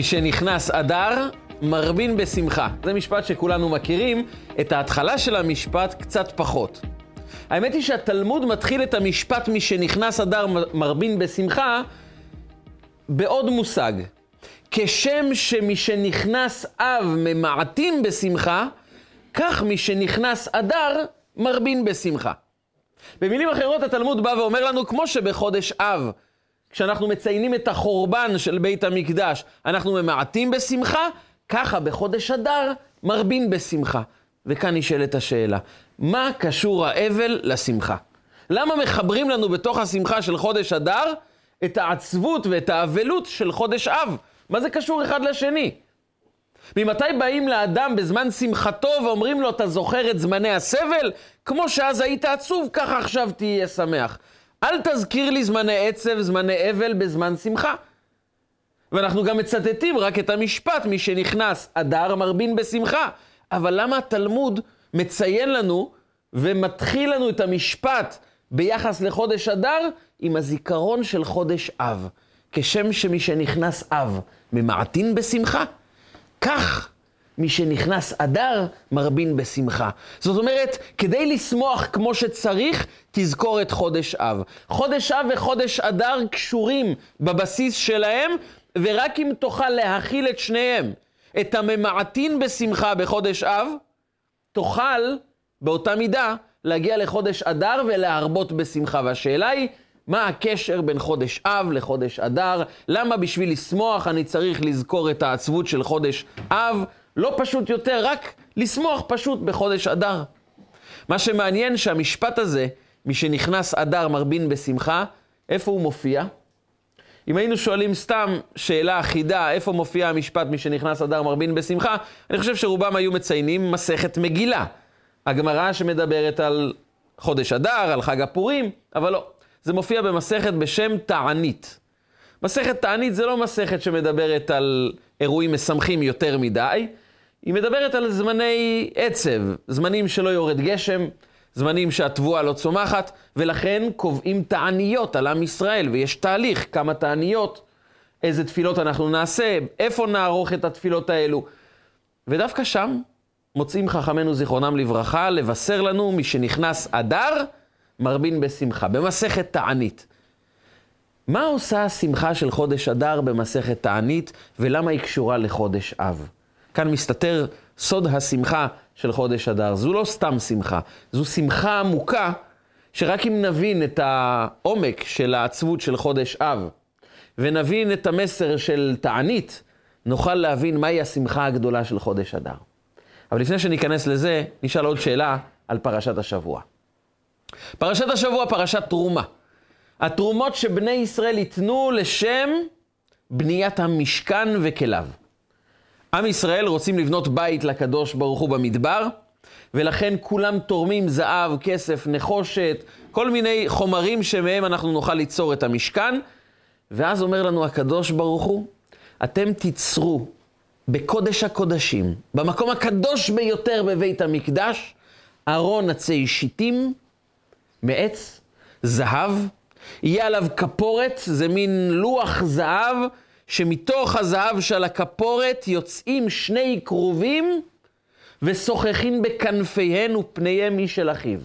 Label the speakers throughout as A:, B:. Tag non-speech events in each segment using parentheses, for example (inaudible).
A: משנכנס אדר, מרבין בשמחה. זה משפט שכולנו מכירים, את ההתחלה של המשפט קצת פחות. האמת היא שהתלמוד מתחיל את המשפט משנכנס אדר מרבין בשמחה בעוד מושג. כשם שמשנכנס אב ממעטים בשמחה, כך משנכנס אדר מרבין בשמחה. במילים אחרות התלמוד בא ואומר לנו, כמו שבחודש אב כשאנחנו מציינים את החורבן של בית המקדש, אנחנו ממעטים בשמחה, ככה בחודש אדר מרבין בשמחה. וכאן נשאלת השאלה, מה קשור האבל לשמחה? למה מחברים לנו בתוך השמחה של חודש אדר את העצבות ואת האבלות של חודש אב? מה זה קשור אחד לשני? ממתי באים לאדם בזמן שמחתו ואומרים לו, אתה זוכר את זמני הסבל? כמו שאז היית עצוב, ככה עכשיו תהיה שמח. אל תזכיר לי זמני עצב, זמני אבל בזמן שמחה. ואנחנו גם מצטטים רק את המשפט, מי שנכנס אדר מרבין בשמחה. אבל למה התלמוד מציין לנו ומתחיל לנו את המשפט ביחס לחודש אדר עם הזיכרון של חודש אב? כשם שמי שנכנס אב ממעטין בשמחה, כך מי שנכנס אדר, מרבין בשמחה. זאת אומרת, כדי לשמוח כמו שצריך, תזכור את חודש אב. חודש אב וחודש אדר קשורים בבסיס שלהם, ורק אם תוכל להכיל את שניהם, את הממעטין בשמחה בחודש אב, תוכל באותה מידה להגיע לחודש אדר ולהרבות בשמחה. והשאלה היא, מה הקשר בין חודש אב לחודש אדר? למה בשביל לשמוח אני צריך לזכור את העצבות של חודש אב? לא פשוט יותר, רק לשמוח פשוט בחודש אדר. מה שמעניין שהמשפט הזה, משנכנס אדר מרבין בשמחה, איפה הוא מופיע? אם היינו שואלים סתם שאלה אחידה, איפה מופיע המשפט משנכנס אדר מרבין בשמחה, אני חושב שרובם היו מציינים מסכת מגילה. הגמרא שמדברת על חודש אדר, על חג הפורים, אבל לא. זה מופיע במסכת בשם תענית. מסכת תענית זה לא מסכת שמדברת על אירועים משמחים יותר מדי, היא מדברת על זמני עצב, זמנים שלא יורד גשם, זמנים שהתבואה לא צומחת, ולכן קובעים תעניות על עם ישראל, ויש תהליך, כמה תעניות, איזה תפילות אנחנו נעשה, איפה נערוך את התפילות האלו. ודווקא שם מוצאים חכמינו זיכרונם לברכה לבשר לנו משנכנס אדר, מרבין בשמחה, במסכת תענית. מה עושה השמחה של חודש אדר במסכת תענית, ולמה היא קשורה לחודש אב? כאן מסתתר סוד השמחה של חודש אדר. זו לא סתם שמחה, זו שמחה עמוקה, שרק אם נבין את העומק של העצבות של חודש אב, ונבין את המסר של תענית, נוכל להבין מהי השמחה הגדולה של חודש אדר. אבל לפני שניכנס לזה, נשאל עוד שאלה על פרשת השבוע. פרשת השבוע, פרשת תרומה. התרומות שבני ישראל ייתנו לשם בניית המשכן וכליו. עם ישראל רוצים לבנות בית לקדוש ברוך הוא במדבר, ולכן כולם תורמים זהב, כסף, נחושת, כל מיני חומרים שמהם אנחנו נוכל ליצור את המשכן. ואז אומר לנו הקדוש ברוך הוא, אתם תיצרו בקודש הקודשים, במקום הקדוש ביותר בבית המקדש, ארון עצי שיטים מעץ, זהב, יהיה עליו כפורת, זה מין לוח זהב שמתוך הזהב של הכפורת יוצאים שני כרובים ושוחחים בכנפיהן ופניהם איש אל אחיו.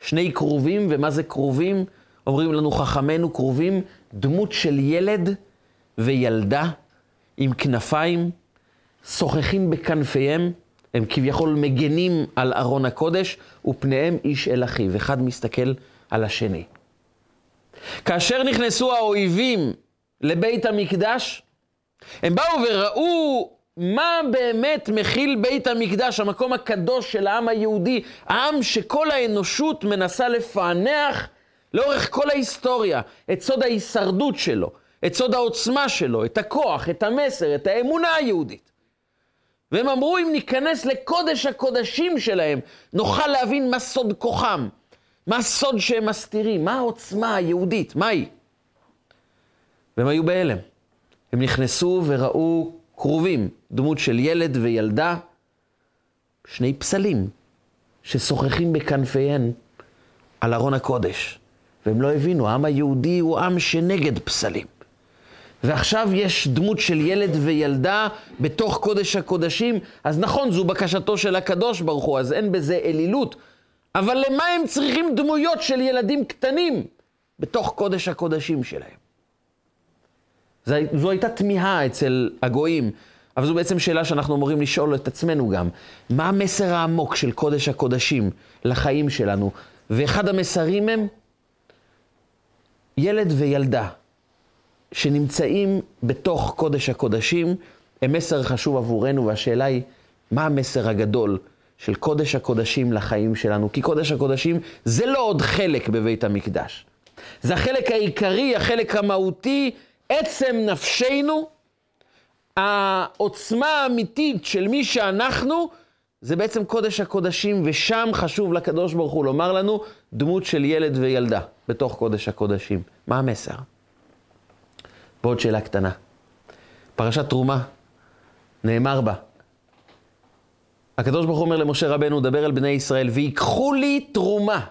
A: שני כרובים, ומה זה כרובים? אומרים לנו חכמינו כרובים, דמות של ילד וילדה עם כנפיים, שוחחים בכנפיהם, הם כביכול מגנים על ארון הקודש, ופניהם איש אל אחיו, אחד מסתכל על השני. כאשר נכנסו האויבים לבית המקדש, הם באו וראו מה באמת מכיל בית המקדש, המקום הקדוש של העם היהודי, העם שכל האנושות מנסה לפענח לאורך כל ההיסטוריה, את סוד ההישרדות שלו, את סוד העוצמה שלו, את הכוח, את המסר, את האמונה היהודית. והם אמרו, אם ניכנס לקודש הקודשים שלהם, נוכל להבין מה סוד כוחם, מה הסוד שהם מסתירים, מה העוצמה היהודית, מה היא? והם היו בהלם. הם נכנסו וראו כרובים, דמות של ילד וילדה, שני פסלים ששוחחים בכנפיהן על ארון הקודש. והם לא הבינו, העם היהודי הוא עם שנגד פסלים. ועכשיו יש דמות של ילד וילדה בתוך קודש הקודשים, אז נכון, זו בקשתו של הקדוש ברוך הוא, אז אין בזה אלילות. אבל למה הם צריכים דמויות של ילדים קטנים בתוך קודש הקודשים שלהם? זו הייתה תמיהה אצל הגויים, אבל זו בעצם שאלה שאנחנו אמורים לשאול את עצמנו גם. מה המסר העמוק של קודש הקודשים לחיים שלנו? ואחד המסרים הם ילד וילדה שנמצאים בתוך קודש הקודשים, הם מסר חשוב עבורנו, והשאלה היא, מה המסר הגדול של קודש הקודשים לחיים שלנו? כי קודש הקודשים זה לא עוד חלק בבית המקדש. זה החלק העיקרי, החלק המהותי, עצם נפשנו, העוצמה האמיתית של מי שאנחנו, זה בעצם קודש הקודשים, ושם חשוב לקדוש ברוך הוא לומר לנו דמות של ילד וילדה בתוך קודש הקודשים. מה המסר? ועוד שאלה קטנה. פרשת תרומה, נאמר בה, הקדוש ברוך הוא אומר למשה רבנו, דבר אל בני ישראל, ויקחו לי תרומה.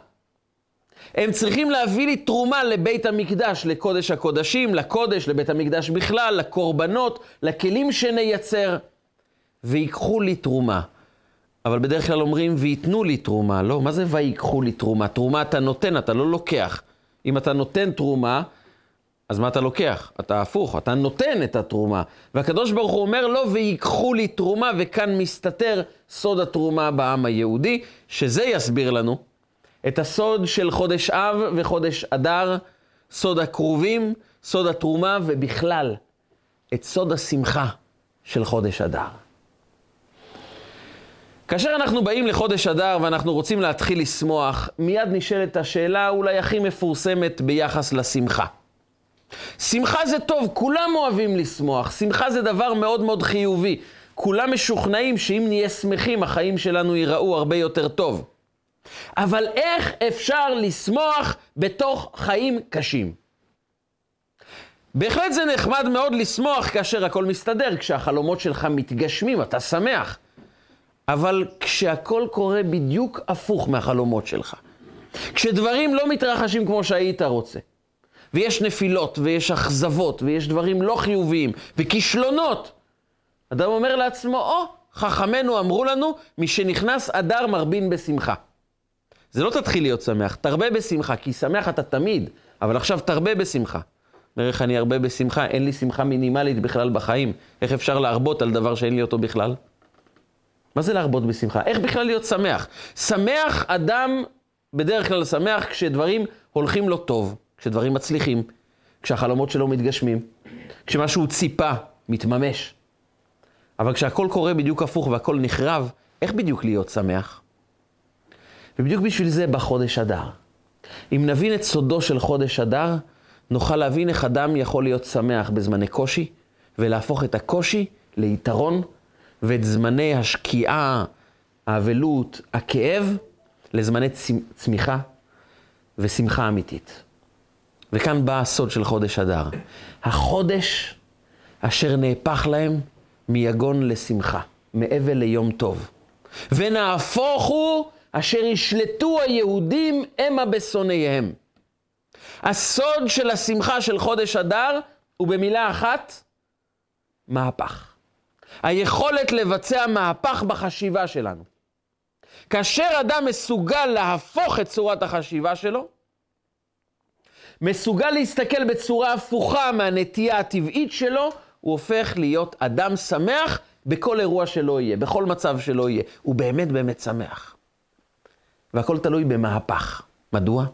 A: הם צריכים להביא לי תרומה לבית המקדש, לקודש הקודשים, לקודש, לבית המקדש בכלל, לקורבנות, לכלים שנייצר, ויקחו לי תרומה. אבל בדרך כלל אומרים, וייתנו לי תרומה. לא, מה זה ויקחו לי תרומה? תרומה אתה נותן, אתה לא לוקח. אם אתה נותן תרומה, אז מה אתה לוקח? אתה הפוך, אתה נותן את התרומה. והקדוש ברוך הוא אומר לו, ויקחו לי תרומה, וכאן מסתתר סוד התרומה בעם היהודי, שזה יסביר לנו את הסוד של חודש אב וחודש אדר, סוד הכרובים, סוד התרומה, ובכלל, את סוד השמחה של חודש אדר. כאשר אנחנו באים לחודש אדר ואנחנו רוצים להתחיל לשמוח, מיד נשאלת השאלה אולי הכי מפורסמת ביחס לשמחה. שמחה זה טוב, כולם אוהבים לשמוח, שמחה זה דבר מאוד מאוד חיובי. כולם משוכנעים שאם נהיה שמחים, החיים שלנו ייראו הרבה יותר טוב. אבל איך אפשר לשמוח בתוך חיים קשים? בהחלט זה נחמד מאוד לשמוח כאשר הכל מסתדר, כשהחלומות שלך מתגשמים, אתה שמח. אבל כשהכל קורה בדיוק הפוך מהחלומות שלך, כשדברים לא מתרחשים כמו שהיית רוצה, ויש נפילות, ויש אכזבות, ויש דברים לא חיוביים, וכישלונות, אדם אומר לעצמו, או, oh, חכמינו אמרו לנו, משנכנס אדר מרבין בשמחה. זה לא תתחיל להיות שמח, תרבה בשמחה, כי שמח אתה תמיד, אבל עכשיו תרבה בשמחה. אומר איך אני ארבה בשמחה, אין לי שמחה מינימלית בכלל בחיים. איך אפשר להרבות על דבר שאין לי אותו בכלל? מה זה להרבות בשמחה? איך בכלל להיות שמח? שמח אדם בדרך כלל שמח כשדברים הולכים לו טוב, כשדברים מצליחים, כשהחלומות שלו מתגשמים, כשמה שהוא ציפה מתממש. אבל כשהכל קורה בדיוק הפוך והכל נחרב, איך בדיוק להיות שמח? ובדיוק בשביל זה בא חודש אדר. אם נבין את סודו של חודש אדר, נוכל להבין איך אדם יכול להיות שמח בזמני קושי, ולהפוך את הקושי ליתרון, ואת זמני השקיעה, האבלות, הכאב, לזמני צמיחה ושמחה אמיתית. וכאן בא הסוד של חודש אדר. החודש אשר נהפך להם מיגון לשמחה, מאבל ליום טוב. ונהפוך הוא אשר ישלטו היהודים המה בשונאיהם. הסוד של השמחה של חודש אדר הוא במילה אחת, מהפך. היכולת לבצע מהפך בחשיבה שלנו. כאשר אדם מסוגל להפוך את צורת החשיבה שלו, מסוגל להסתכל בצורה הפוכה מהנטייה הטבעית שלו, הוא הופך להיות אדם שמח בכל אירוע שלא יהיה, בכל מצב שלא יהיה. הוא באמת באמת שמח. והכל תלוי במהפך. מדוע?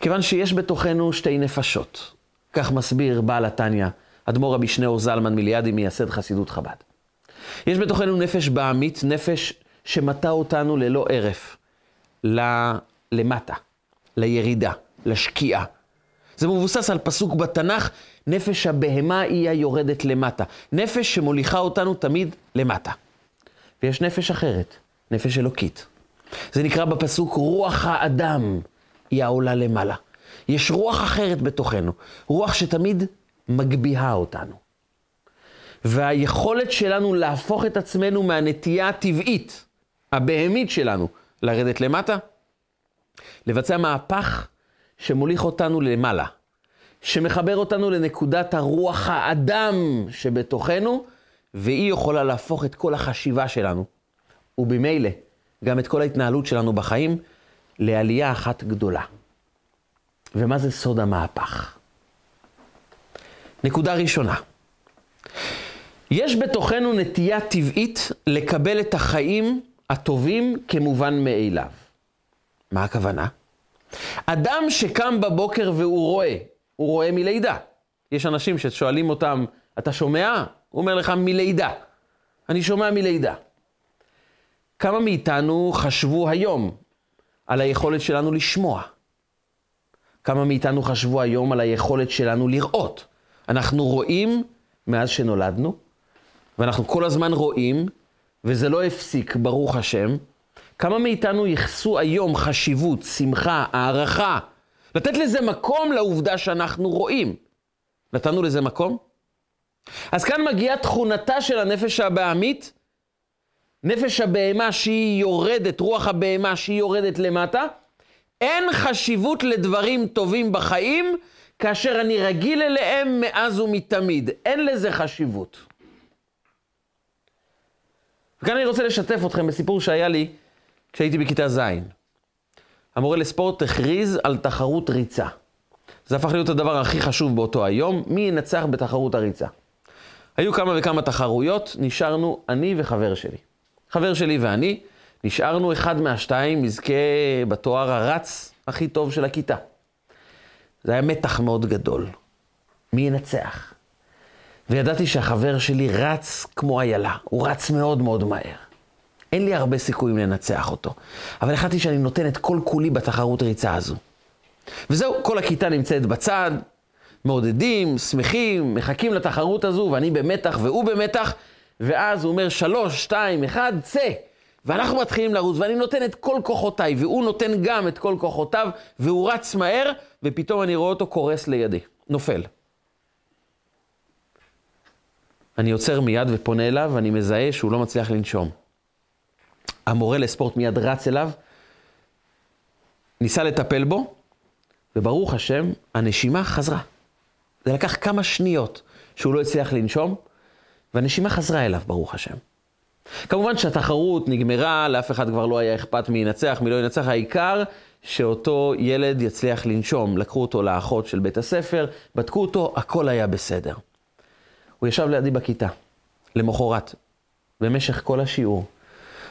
A: כיוון שיש בתוכנו שתי נפשות. כך מסביר בעל התניא, אדמו"ר רבי שניאור זלמן מיליאדי, מייסד חסידות חב"ד. יש בתוכנו נפש בעמית, נפש שמטה אותנו ללא הרף, למטה, לירידה, לשקיעה. זה מבוסס על פסוק בתנ"ך, נפש הבהמה היא היורדת למטה. נפש שמוליכה אותנו תמיד למטה. ויש נפש אחרת, נפש אלוקית. זה נקרא בפסוק רוח האדם היא העולה למעלה. יש רוח אחרת בתוכנו, רוח שתמיד מגביהה אותנו. והיכולת שלנו להפוך את עצמנו מהנטייה הטבעית, הבהמית שלנו, לרדת למטה, לבצע מהפך שמוליך אותנו למעלה. שמחבר אותנו לנקודת הרוח האדם שבתוכנו, והיא יכולה להפוך את כל החשיבה שלנו, ובמילא גם את כל ההתנהלות שלנו בחיים, לעלייה אחת גדולה. ומה זה סוד המהפך? נקודה ראשונה, יש בתוכנו נטייה טבעית לקבל את החיים הטובים כמובן מאליו. מה הכוונה? אדם שקם בבוקר והוא רואה, הוא רואה מלידה. יש אנשים ששואלים אותם, אתה שומע? הוא אומר לך, מלידה. אני שומע מלידה. כמה מאיתנו חשבו היום על היכולת שלנו לשמוע? כמה מאיתנו חשבו היום על היכולת שלנו לראות? אנחנו רואים מאז שנולדנו, ואנחנו כל הזמן רואים, וזה לא הפסיק, ברוך השם. כמה מאיתנו ייחסו היום חשיבות, שמחה, הערכה, לתת לזה מקום לעובדה שאנחנו רואים. נתנו לזה מקום? אז כאן מגיעה תכונתה של הנפש הבעמית, נפש הבהמה שהיא יורדת, רוח הבהמה שהיא יורדת למטה, אין חשיבות לדברים טובים בחיים כאשר אני רגיל אליהם מאז ומתמיד. אין לזה חשיבות. וכאן אני רוצה לשתף אתכם בסיפור שהיה לי כשהייתי בכיתה ז'. המורה לספורט הכריז על תחרות ריצה. זה הפך להיות הדבר הכי חשוב באותו היום, מי ינצח בתחרות הריצה. היו כמה וכמה תחרויות, נשארנו אני וחבר שלי. חבר שלי ואני, נשארנו אחד מהשתיים, יזכה בתואר הרץ הכי טוב של הכיתה. זה היה מתח מאוד גדול. מי ינצח? וידעתי שהחבר שלי רץ כמו איילה, הוא רץ מאוד מאוד מהר. אין לי הרבה סיכויים לנצח אותו, אבל החלטתי שאני נותן את כל כולי בתחרות ריצה הזו. וזהו, כל הכיתה נמצאת בצד, מעודדים, שמחים, מחכים לתחרות הזו, ואני במתח והוא במתח, ואז הוא אומר, שלוש, שתיים, אחד, צא. ואנחנו מתחילים לרוץ, ואני נותן את כל כוחותיי, והוא נותן גם את כל כוחותיו, והוא רץ מהר, ופתאום אני רואה אותו קורס לידי, נופל. אני עוצר מיד ופונה אליו, ואני מזהה שהוא לא מצליח לנשום. המורה לספורט מיד רץ אליו, ניסה לטפל בו, וברוך השם, הנשימה חזרה. זה לקח כמה שניות שהוא לא הצליח לנשום, והנשימה חזרה אליו, ברוך השם. כמובן שהתחרות נגמרה, לאף אחד כבר לא היה אכפת מי ינצח, מי לא ינצח, העיקר שאותו ילד יצליח לנשום. לקחו אותו לאחות של בית הספר, בדקו אותו, הכל היה בסדר. הוא ישב לידי בכיתה, למחרת, במשך כל השיעור.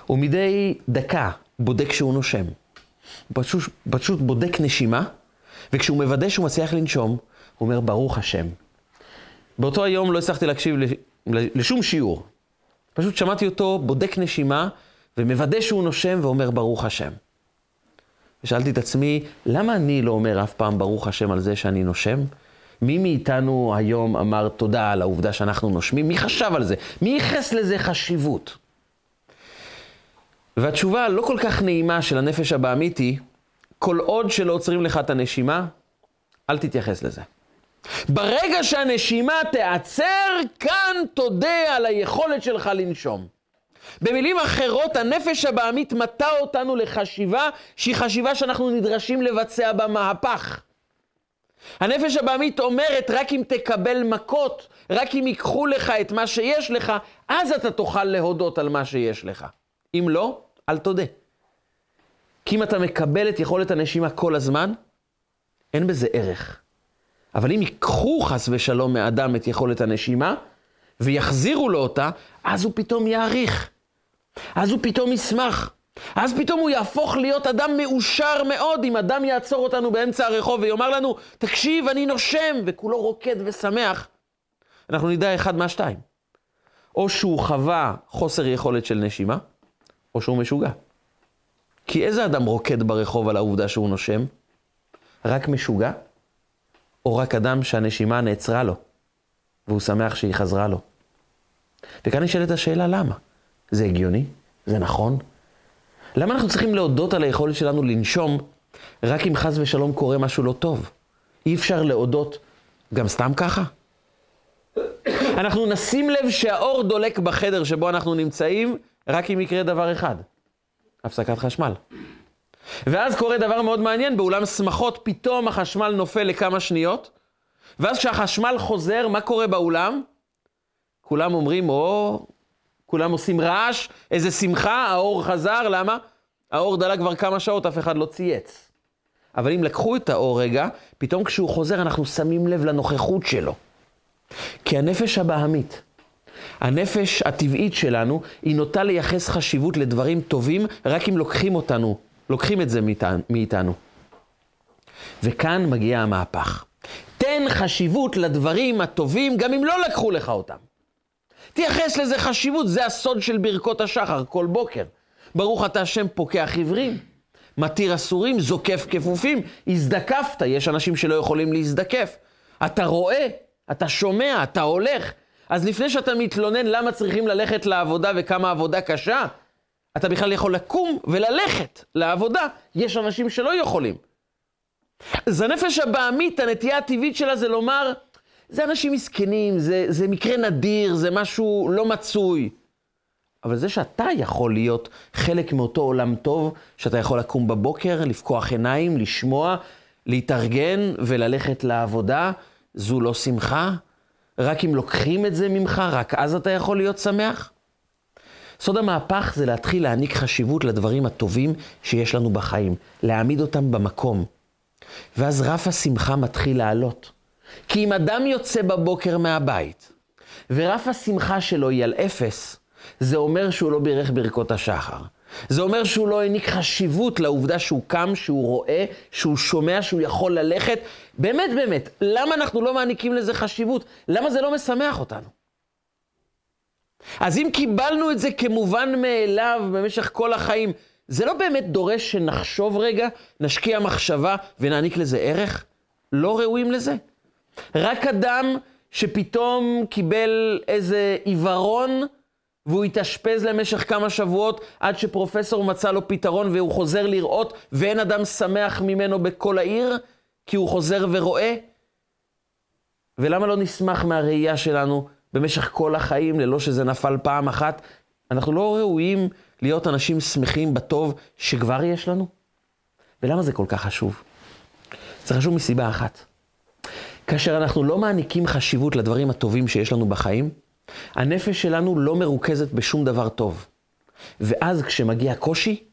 A: הוא מדי דקה בודק שהוא נושם. פשוט, פשוט בודק נשימה, וכשהוא מוודא שהוא מצליח לנשום, הוא אומר, ברוך השם. באותו היום לא הצלחתי להקשיב לשום שיעור. פשוט שמעתי אותו בודק נשימה ומוודא שהוא נושם ואומר ברוך השם. ושאלתי את עצמי, למה אני לא אומר אף פעם ברוך השם על זה שאני נושם? מי מאיתנו היום אמר תודה על העובדה שאנחנו נושמים? מי חשב על זה? מי ייחס לזה חשיבות? והתשובה הלא כל כך נעימה של הנפש הבעמית היא, כל עוד שלא עוצרים לך את הנשימה, אל תתייחס לזה. ברגע שהנשימה תיעצר, כאן תודה על היכולת שלך לנשום. במילים אחרות, הנפש הבעמית מטה אותנו לחשיבה שהיא חשיבה שאנחנו נדרשים לבצע בה מהפך. הנפש הבעמית אומרת, רק אם תקבל מכות, רק אם ייקחו לך את מה שיש לך, אז אתה תוכל להודות על מה שיש לך. אם לא, אל תודה. כי אם אתה מקבל את יכולת הנשימה כל הזמן, אין בזה ערך. אבל אם ייקחו חס ושלום מאדם את יכולת הנשימה, ויחזירו לו אותה, אז הוא פתאום יעריך. אז הוא פתאום ישמח. אז פתאום הוא יהפוך להיות אדם מאושר מאוד, אם אדם יעצור אותנו באמצע הרחוב ויאמר לנו, תקשיב, אני נושם, וכולו רוקד ושמח, אנחנו נדע אחד מהשתיים. או שהוא חווה חוסר יכולת של נשימה, או שהוא משוגע. כי איזה אדם רוקד ברחוב על העובדה שהוא נושם? רק משוגע? או רק אדם שהנשימה נעצרה לו, והוא שמח שהיא חזרה לו? וכאן נשאלת השאלה למה. זה הגיוני? זה נכון? למה אנחנו צריכים להודות על היכולת שלנו לנשום רק אם חס ושלום קורה משהו לא טוב? אי אפשר להודות גם סתם ככה? אנחנו נשים לב שהאור דולק בחדר שבו אנחנו נמצאים רק אם יקרה דבר אחד, הפסקת חשמל. ואז קורה דבר מאוד מעניין, באולם שמחות פתאום החשמל נופל לכמה שניות, ואז כשהחשמל חוזר, מה קורה באולם? כולם אומרים, או, כולם עושים רעש, איזה שמחה, האור חזר, למה? האור דלה כבר כמה שעות, אף אחד לא צייץ. אבל אם לקחו את האור רגע, פתאום כשהוא חוזר אנחנו שמים לב לנוכחות שלו. כי הנפש הבהמית, הנפש הטבעית שלנו, היא נוטה לייחס חשיבות לדברים טובים רק אם לוקחים אותנו, לוקחים את זה מאיתנו. וכאן מגיע המהפך. תן חשיבות לדברים הטובים גם אם לא לקחו לך אותם. תייחס לזה חשיבות, זה הסוד של ברכות השחר כל בוקר. ברוך אתה השם פוקח עיוורים, מתיר אסורים, זוקף כפופים, הזדקפת, יש אנשים שלא יכולים להזדקף. אתה רואה, אתה שומע, אתה הולך. אז לפני שאתה מתלונן למה צריכים ללכת לעבודה וכמה עבודה קשה, אתה בכלל יכול לקום וללכת לעבודה. יש אנשים שלא יכולים. אז הנפש הבעמית, הנטייה הטבעית שלה זה לומר, זה אנשים מסכנים, זה, זה מקרה נדיר, זה משהו לא מצוי. אבל זה שאתה יכול להיות חלק מאותו עולם טוב, שאתה יכול לקום בבוקר, לפקוח עיניים, לשמוע, להתארגן וללכת לעבודה, זו לא שמחה? רק אם לוקחים את זה ממך, רק אז אתה יכול להיות שמח? סוד המהפך זה להתחיל להעניק חשיבות לדברים הטובים שיש לנו בחיים, להעמיד אותם במקום. ואז רף השמחה מתחיל לעלות. כי אם אדם יוצא בבוקר מהבית, ורף השמחה שלו היא על אפס, זה אומר שהוא לא בירך ברכות השחר. זה אומר שהוא לא העניק חשיבות לעובדה שהוא קם, שהוא רואה, שהוא שומע, שהוא יכול ללכת. באמת, באמת, למה אנחנו לא מעניקים לזה חשיבות? למה זה לא משמח אותנו? אז אם קיבלנו את זה כמובן מאליו במשך כל החיים, זה לא באמת דורש שנחשוב רגע, נשקיע מחשבה ונעניק לזה ערך? לא ראויים לזה? רק אדם שפתאום קיבל איזה עיוורון והוא התאשפז למשך כמה שבועות עד שפרופסור מצא לו פתרון והוא חוזר לראות ואין אדם שמח ממנו בכל העיר כי הוא חוזר ורואה? ולמה לא נשמח מהראייה שלנו במשך כל החיים ללא שזה נפל פעם אחת? אנחנו לא ראויים להיות אנשים שמחים בטוב שכבר יש לנו? ולמה זה כל כך חשוב? זה חשוב מסיבה אחת. כאשר אנחנו לא מעניקים חשיבות לדברים הטובים שיש לנו בחיים, הנפש שלנו לא מרוכזת בשום דבר טוב. ואז כשמגיע קושי,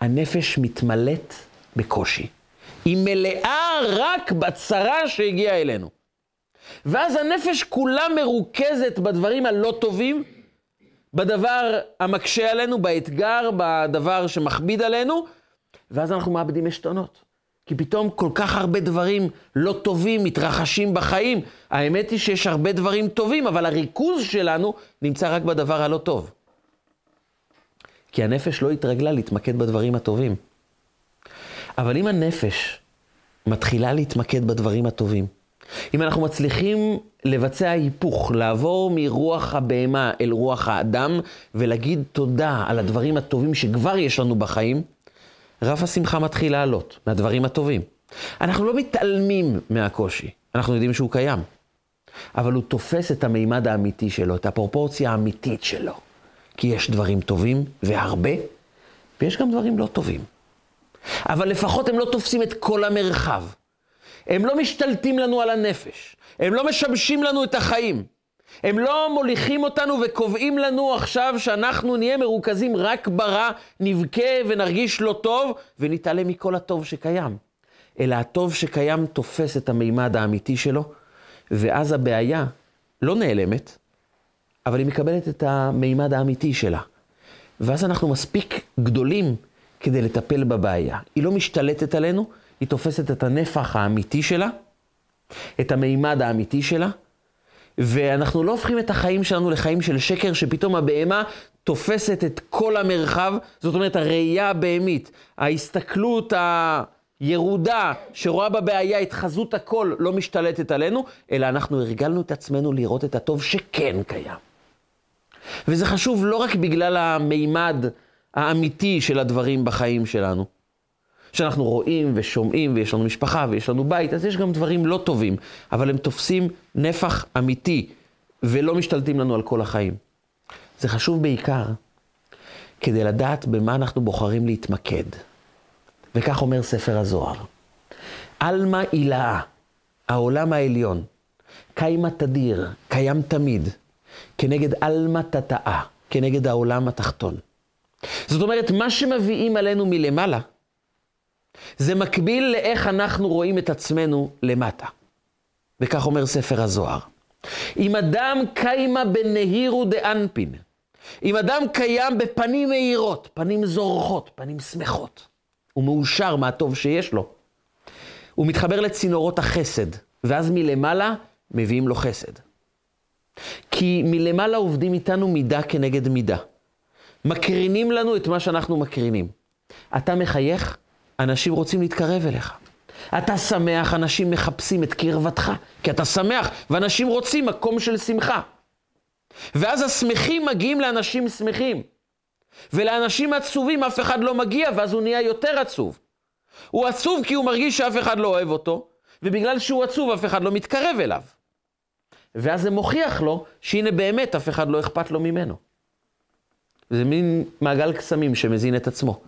A: הנפש מתמלאת בקושי. היא מלאה רק בצרה שהגיעה אלינו. ואז הנפש כולה מרוכזת בדברים הלא טובים, בדבר המקשה עלינו, באתגר, בדבר שמכביד עלינו, ואז אנחנו מאבדים עשתונות. כי פתאום כל כך הרבה דברים לא טובים מתרחשים בחיים. האמת היא שיש הרבה דברים טובים, אבל הריכוז שלנו נמצא רק בדבר הלא טוב. כי הנפש לא התרגלה להתמקד בדברים הטובים. אבל אם הנפש מתחילה להתמקד בדברים הטובים, אם אנחנו מצליחים לבצע היפוך, לעבור מרוח הבהמה אל רוח האדם, ולהגיד תודה על הדברים הטובים שכבר יש לנו בחיים, רף השמחה מתחיל לעלות מהדברים הטובים. אנחנו לא מתעלמים מהקושי, אנחנו יודעים שהוא קיים. אבל הוא תופס את המימד האמיתי שלו, את הפרופורציה האמיתית שלו. כי יש דברים טובים, והרבה, ויש גם דברים לא טובים. אבל לפחות הם לא תופסים את כל המרחב. הם לא משתלטים לנו על הנפש. הם לא משבשים לנו את החיים. הם לא מוליכים אותנו וקובעים לנו עכשיו שאנחנו נהיה מרוכזים רק ברע, נבכה ונרגיש לא טוב, ונתעלם מכל הטוב שקיים. אלא הטוב שקיים תופס את המימד האמיתי שלו, ואז הבעיה לא נעלמת, אבל היא מקבלת את המימד האמיתי שלה. ואז אנחנו מספיק גדולים כדי לטפל בבעיה. היא לא משתלטת עלינו, היא תופסת את הנפח האמיתי שלה, את המימד האמיתי שלה, ואנחנו לא הופכים את החיים שלנו לחיים של שקר, שפתאום הבהמה תופסת את כל המרחב, זאת אומרת, הראייה הבהמית, ההסתכלות הירודה שרואה בבעיה את חזות הכל לא משתלטת עלינו, אלא אנחנו הרגלנו את עצמנו לראות את הטוב שכן קיים. וזה חשוב לא רק בגלל המימד האמיתי של הדברים בחיים שלנו, שאנחנו רואים ושומעים, ויש לנו משפחה ויש לנו בית, אז יש גם דברים לא טובים, אבל הם תופסים נפח אמיתי, ולא משתלטים לנו על כל החיים. זה חשוב בעיקר כדי לדעת במה אנחנו בוחרים להתמקד. וכך אומר ספר הזוהר. עלמא הילאה, העולם העליון, קיימה תדיר, קיים תמיד, כנגד עלמא תתאה, כנגד העולם התחתון. זאת אומרת, מה שמביאים עלינו מלמעלה, זה מקביל לאיך אנחנו רואים את עצמנו למטה. וכך אומר ספר הזוהר. אם אדם קיימה בנהירו דאנפין, אם אדם קיים בפנים מאירות, פנים זורחות, פנים שמחות, הוא מאושר מהטוב שיש לו, הוא מתחבר לצינורות החסד, ואז מלמעלה מביאים לו חסד. כי מלמעלה עובדים איתנו מידה כנגד מידה. מקרינים לנו את מה שאנחנו מקרינים. אתה מחייך, אנשים רוצים להתקרב אליך. אתה שמח, אנשים מחפשים את קרבתך, כי אתה שמח, ואנשים רוצים מקום של שמחה. ואז השמחים מגיעים לאנשים שמחים. ולאנשים עצובים אף אחד לא מגיע, ואז הוא נהיה יותר עצוב. הוא עצוב כי הוא מרגיש שאף אחד לא אוהב אותו, ובגלל שהוא עצוב אף אחד לא מתקרב אליו. ואז זה מוכיח לו שהנה באמת אף אחד לא אכפת לו ממנו. זה מין מעגל קסמים שמזין את עצמו.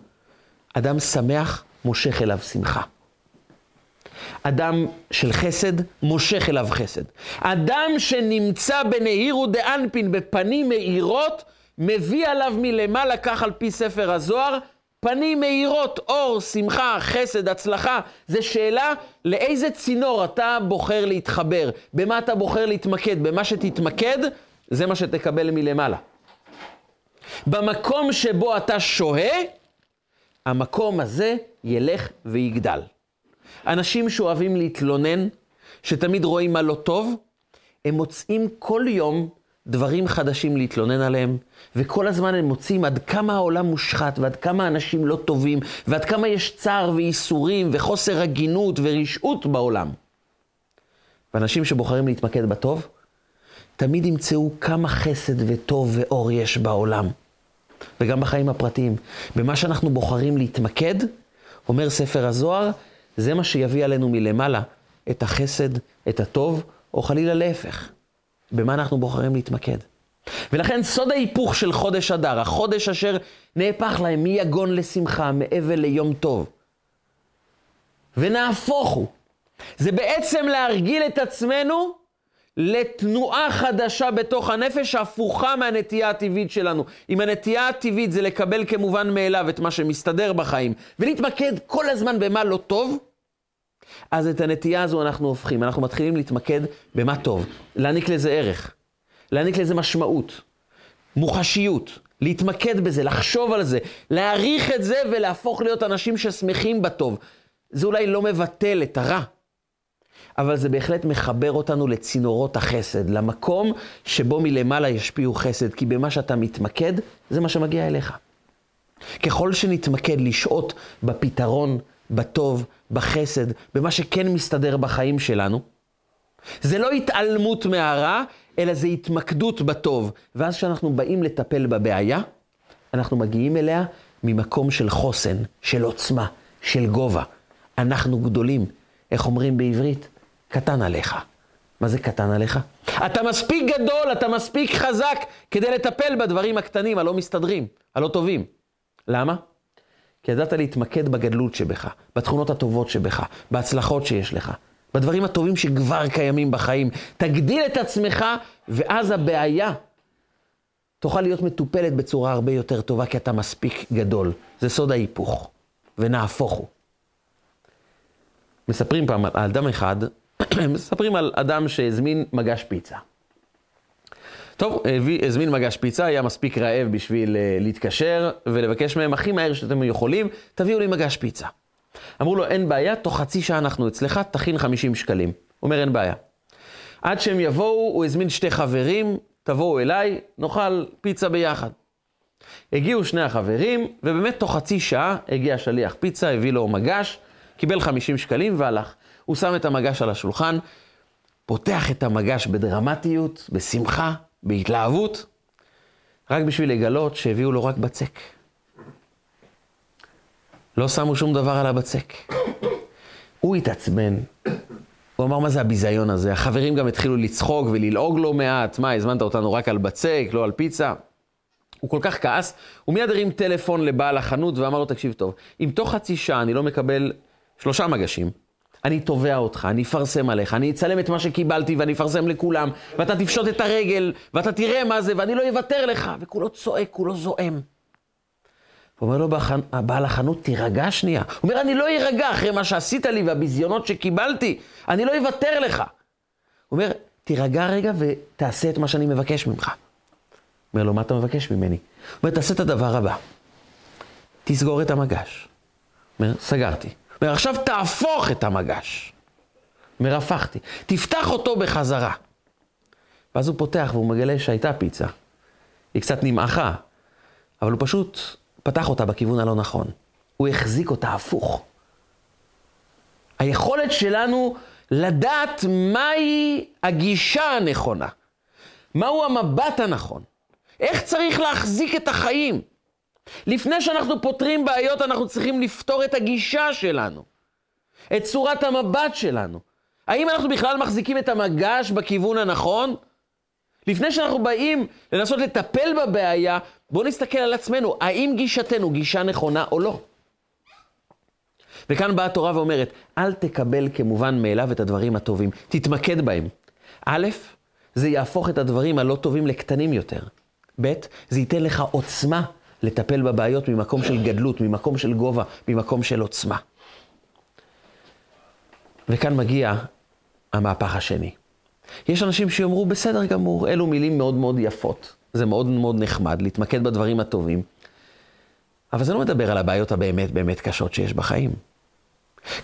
A: אדם שמח מושך אליו שמחה. אדם של חסד מושך אליו חסד. אדם שנמצא בנהירו דאנפין בפנים מאירות, מביא עליו מלמעלה, כך על פי ספר הזוהר, פנים מאירות, אור, שמחה, חסד, הצלחה. זה שאלה לאיזה צינור אתה בוחר להתחבר, במה אתה בוחר להתמקד. במה שתתמקד, זה מה שתקבל מלמעלה. במקום שבו אתה שוהה, המקום הזה ילך ויגדל. אנשים שאוהבים להתלונן, שתמיד רואים מה לא טוב, הם מוצאים כל יום דברים חדשים להתלונן עליהם, וכל הזמן הם מוצאים עד כמה העולם מושחת, ועד כמה אנשים לא טובים, ועד כמה יש צער וייסורים, וחוסר הגינות ורשעות בעולם. ואנשים שבוחרים להתמקד בטוב, תמיד ימצאו כמה חסד וטוב ואור יש בעולם. וגם בחיים הפרטיים. במה שאנחנו בוחרים להתמקד, אומר ספר הזוהר, זה מה שיביא עלינו מלמעלה את החסד, את הטוב, או חלילה להפך. במה אנחנו בוחרים להתמקד. ולכן סוד ההיפוך של חודש אדר, החודש אשר נהפך להם מיגון לשמחה, מאבל ליום טוב. ונהפוך הוא. זה בעצם להרגיל את עצמנו לתנועה חדשה בתוך הנפש, הפוכה מהנטייה הטבעית שלנו. אם הנטייה הטבעית זה לקבל כמובן מאליו את מה שמסתדר בחיים, ולהתמקד כל הזמן במה לא טוב, אז את הנטייה הזו אנחנו הופכים. אנחנו מתחילים להתמקד במה טוב, להעניק לזה ערך, להעניק לזה משמעות, מוחשיות, להתמקד בזה, לחשוב על זה, להעריך את זה ולהפוך להיות אנשים ששמחים בטוב. זה אולי לא מבטל את הרע, אבל זה בהחלט מחבר אותנו לצינורות החסד, למקום שבו מלמעלה ישפיעו חסד, כי במה שאתה מתמקד, זה מה שמגיע אליך. ככל שנתמקד לשהות בפתרון, בטוב, בחסד, במה שכן מסתדר בחיים שלנו, זה לא התעלמות מהרע, אלא זה התמקדות בטוב. ואז כשאנחנו באים לטפל בבעיה, אנחנו מגיעים אליה ממקום של חוסן, של עוצמה, של גובה. אנחנו גדולים. איך אומרים בעברית? קטן עליך. מה זה קטן עליך? אתה מספיק גדול, אתה מספיק חזק כדי לטפל בדברים הקטנים, הלא מסתדרים, הלא טובים. למה? כי ידעת להתמקד בגדלות שבך, בתכונות הטובות שבך, בהצלחות שיש לך, בדברים הטובים שכבר קיימים בחיים. תגדיל את עצמך, ואז הבעיה תוכל להיות מטופלת בצורה הרבה יותר טובה, כי אתה מספיק גדול. זה סוד ההיפוך, ונהפוך הוא. מספרים פעם על אדם אחד, (clears throat) מספרים על אדם שהזמין מגש פיצה. טוב, הביא, הזמין מגש פיצה, היה מספיק רעב בשביל uh, להתקשר ולבקש מהם הכי מהר שאתם יכולים, תביאו לי מגש פיצה. אמרו לו, אין בעיה, תוך חצי שעה אנחנו אצלך, תכין 50 שקלים. הוא אומר, אין בעיה. עד שהם יבואו, הוא הזמין שתי חברים, תבואו אליי, נאכל פיצה ביחד. הגיעו שני החברים, ובאמת תוך חצי שעה הגיע שליח פיצה, הביא לו מגש, קיבל 50 שקלים והלך. הוא שם את המגש על השולחן, פותח את המגש בדרמטיות, בשמחה, בהתלהבות, רק בשביל לגלות שהביאו לו רק בצק. לא שמו שום דבר על הבצק. הוא התעצבן. הוא אמר, מה זה הביזיון הזה? החברים גם התחילו לצחוק וללעוג לו מעט. מה, הזמנת אותנו רק על בצק, לא על פיצה? הוא כל כך כעס, הוא מיד הרים טלפון לבעל החנות ואמר לו, תקשיב טוב, אם תוך חצי שעה אני לא מקבל שלושה מגשים, אני תובע אותך, אני אפרסם עליך, אני אצלם את מה שקיבלתי ואני אפרסם לכולם, ואתה תפשוט את הרגל, ואתה תראה מה זה, ואני לא אוותר לך. וכולו צועק, כולו זועם. אומר לו בעל החנות, תירגע שנייה. הוא אומר, אני לא אירגע אחרי מה שעשית לי והביזיונות שקיבלתי, אני לא אוותר לך. הוא אומר, תירגע רגע ותעשה את מה שאני מבקש ממך. אומר לו, מה אתה מבקש ממני? הוא אומר, תעשה את הדבר הבא. תסגור את המגש. אומר, סגרתי. אומר, עכשיו תהפוך את המגש. אומר, הפכתי. תפתח אותו בחזרה. ואז הוא פותח והוא מגלה שהייתה פיצה. היא קצת נמעכה, אבל הוא פשוט פתח אותה בכיוון הלא נכון. הוא החזיק אותה הפוך. היכולת שלנו לדעת מהי הגישה הנכונה, מהו המבט הנכון, איך צריך להחזיק את החיים. לפני שאנחנו פותרים בעיות, אנחנו צריכים לפתור את הגישה שלנו, את צורת המבט שלנו. האם אנחנו בכלל מחזיקים את המגש בכיוון הנכון? לפני שאנחנו באים לנסות לטפל בבעיה, בואו נסתכל על עצמנו, האם גישתנו גישה נכונה או לא? וכאן באה התורה ואומרת, אל תקבל כמובן מאליו את הדברים הטובים, תתמקד בהם. א', זה יהפוך את הדברים הלא טובים לקטנים יותר. ב', זה ייתן לך עוצמה לטפל בבעיות ממקום של גדלות, ממקום של גובה, ממקום של עוצמה. וכאן מגיע המהפך השני. יש אנשים שיאמרו, בסדר גמור, אלו מילים מאוד מאוד יפות. זה מאוד מאוד נחמד, להתמקד בדברים הטובים. אבל זה לא מדבר על הבעיות הבאמת באמת קשות שיש בחיים.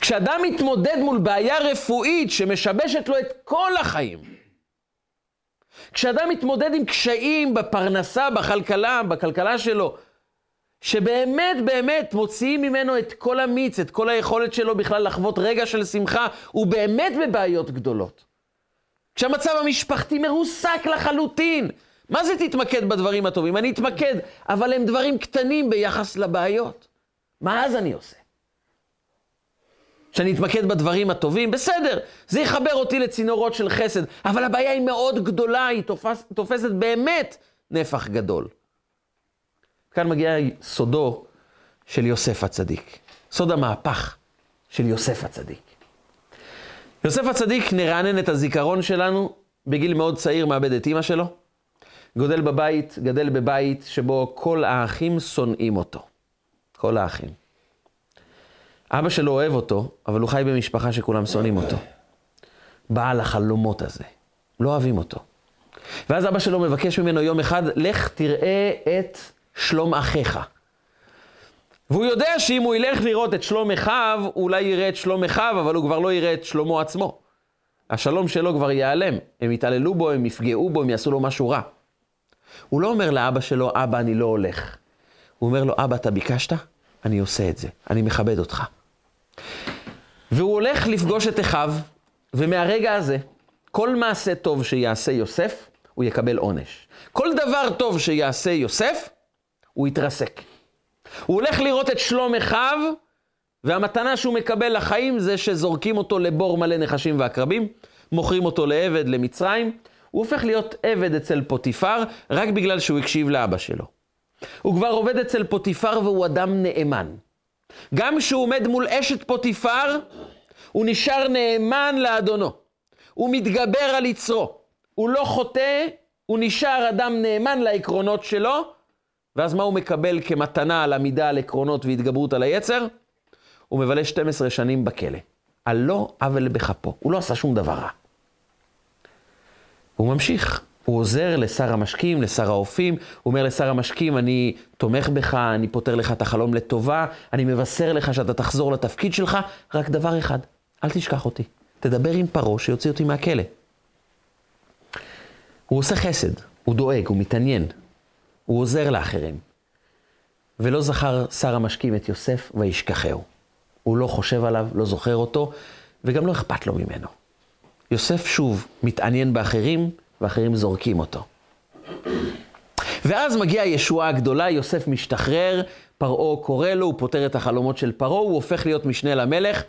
A: כשאדם מתמודד מול בעיה רפואית שמשבשת לו את כל החיים, כשאדם מתמודד עם קשיים בפרנסה, בכלכלה, בכלכלה שלו, שבאמת באמת מוציאים ממנו את כל המיץ, את כל היכולת שלו בכלל לחוות רגע של שמחה, הוא באמת בבעיות גדולות. כשהמצב המשפחתי מרוסק לחלוטין. מה זה תתמקד בדברים הטובים? אני אתמקד, אבל הם דברים קטנים ביחס לבעיות. מה אז אני עושה? שאני אתמקד בדברים הטובים, בסדר, זה יחבר אותי לצינורות של חסד, אבל הבעיה היא מאוד גדולה, היא תופס, תופסת באמת נפח גדול. כאן מגיע סודו של יוסף הצדיק, סוד המהפך של יוסף הצדיק. יוסף הצדיק נרענן את הזיכרון שלנו, בגיל מאוד צעיר מאבד את אימא שלו, גודל בבית, גדל בבית שבו כל האחים שונאים אותו. כל האחים. אבא שלו אוהב אותו, אבל הוא חי במשפחה שכולם שונאים אותו. בעל החלומות הזה. לא אוהבים אותו. ואז אבא שלו מבקש ממנו יום אחד, לך תראה את שלום אחיך. והוא יודע שאם הוא ילך לראות את שלום אחיו, הוא אולי יראה את שלום אחיו, אבל הוא כבר לא יראה את שלומו עצמו. השלום שלו כבר ייעלם. הם יתעללו בו, הם יפגעו בו, הם יעשו לו משהו רע. הוא לא אומר לאבא שלו, אבא, אני לא הולך. הוא אומר לו, אבא, אתה ביקשת? אני עושה את זה. אני מכבד אותך. והוא הולך לפגוש את אחיו, ומהרגע הזה, כל מעשה טוב שיעשה יוסף, הוא יקבל עונש. כל דבר טוב שיעשה יוסף, הוא יתרסק. הוא הולך לראות את שלום אחיו, והמתנה שהוא מקבל לחיים זה שזורקים אותו לבור מלא נחשים ועקרבים, מוכרים אותו לעבד למצרים, הוא הופך להיות עבד אצל פוטיפר רק בגלל שהוא הקשיב לאבא שלו. הוא כבר עובד אצל פוטיפר והוא אדם נאמן. גם כשהוא עומד מול אשת פוטיפר, הוא נשאר נאמן לאדונו. הוא מתגבר על יצרו. הוא לא חוטא, הוא נשאר אדם נאמן לעקרונות שלו, ואז מה הוא מקבל כמתנה על עמידה על עקרונות והתגברות על היצר? הוא מבלה 12 שנים בכלא. על לא עוול בכפו. הוא לא עשה שום דבר רע. הוא ממשיך. הוא עוזר לשר המשקים, לשר האופים, הוא אומר לשר המשקים, אני תומך בך, אני פותר לך את החלום לטובה, אני מבשר לך שאתה תחזור לתפקיד שלך, רק דבר אחד, אל תשכח אותי. תדבר עם פרעה שיוציא אותי מהכלא. הוא עושה חסד, הוא דואג, הוא מתעניין, הוא עוזר לאחרים. ולא זכר שר המשקים את יוסף וישכחהו. הוא לא חושב עליו, לא זוכר אותו, וגם לא אכפת לו ממנו. יוסף שוב מתעניין באחרים, ואחרים זורקים אותו. ואז מגיעה הישועה הגדולה, יוסף משתחרר, פרעה קורא לו, הוא פותר את החלומות של פרעה, הוא הופך להיות משנה למלך,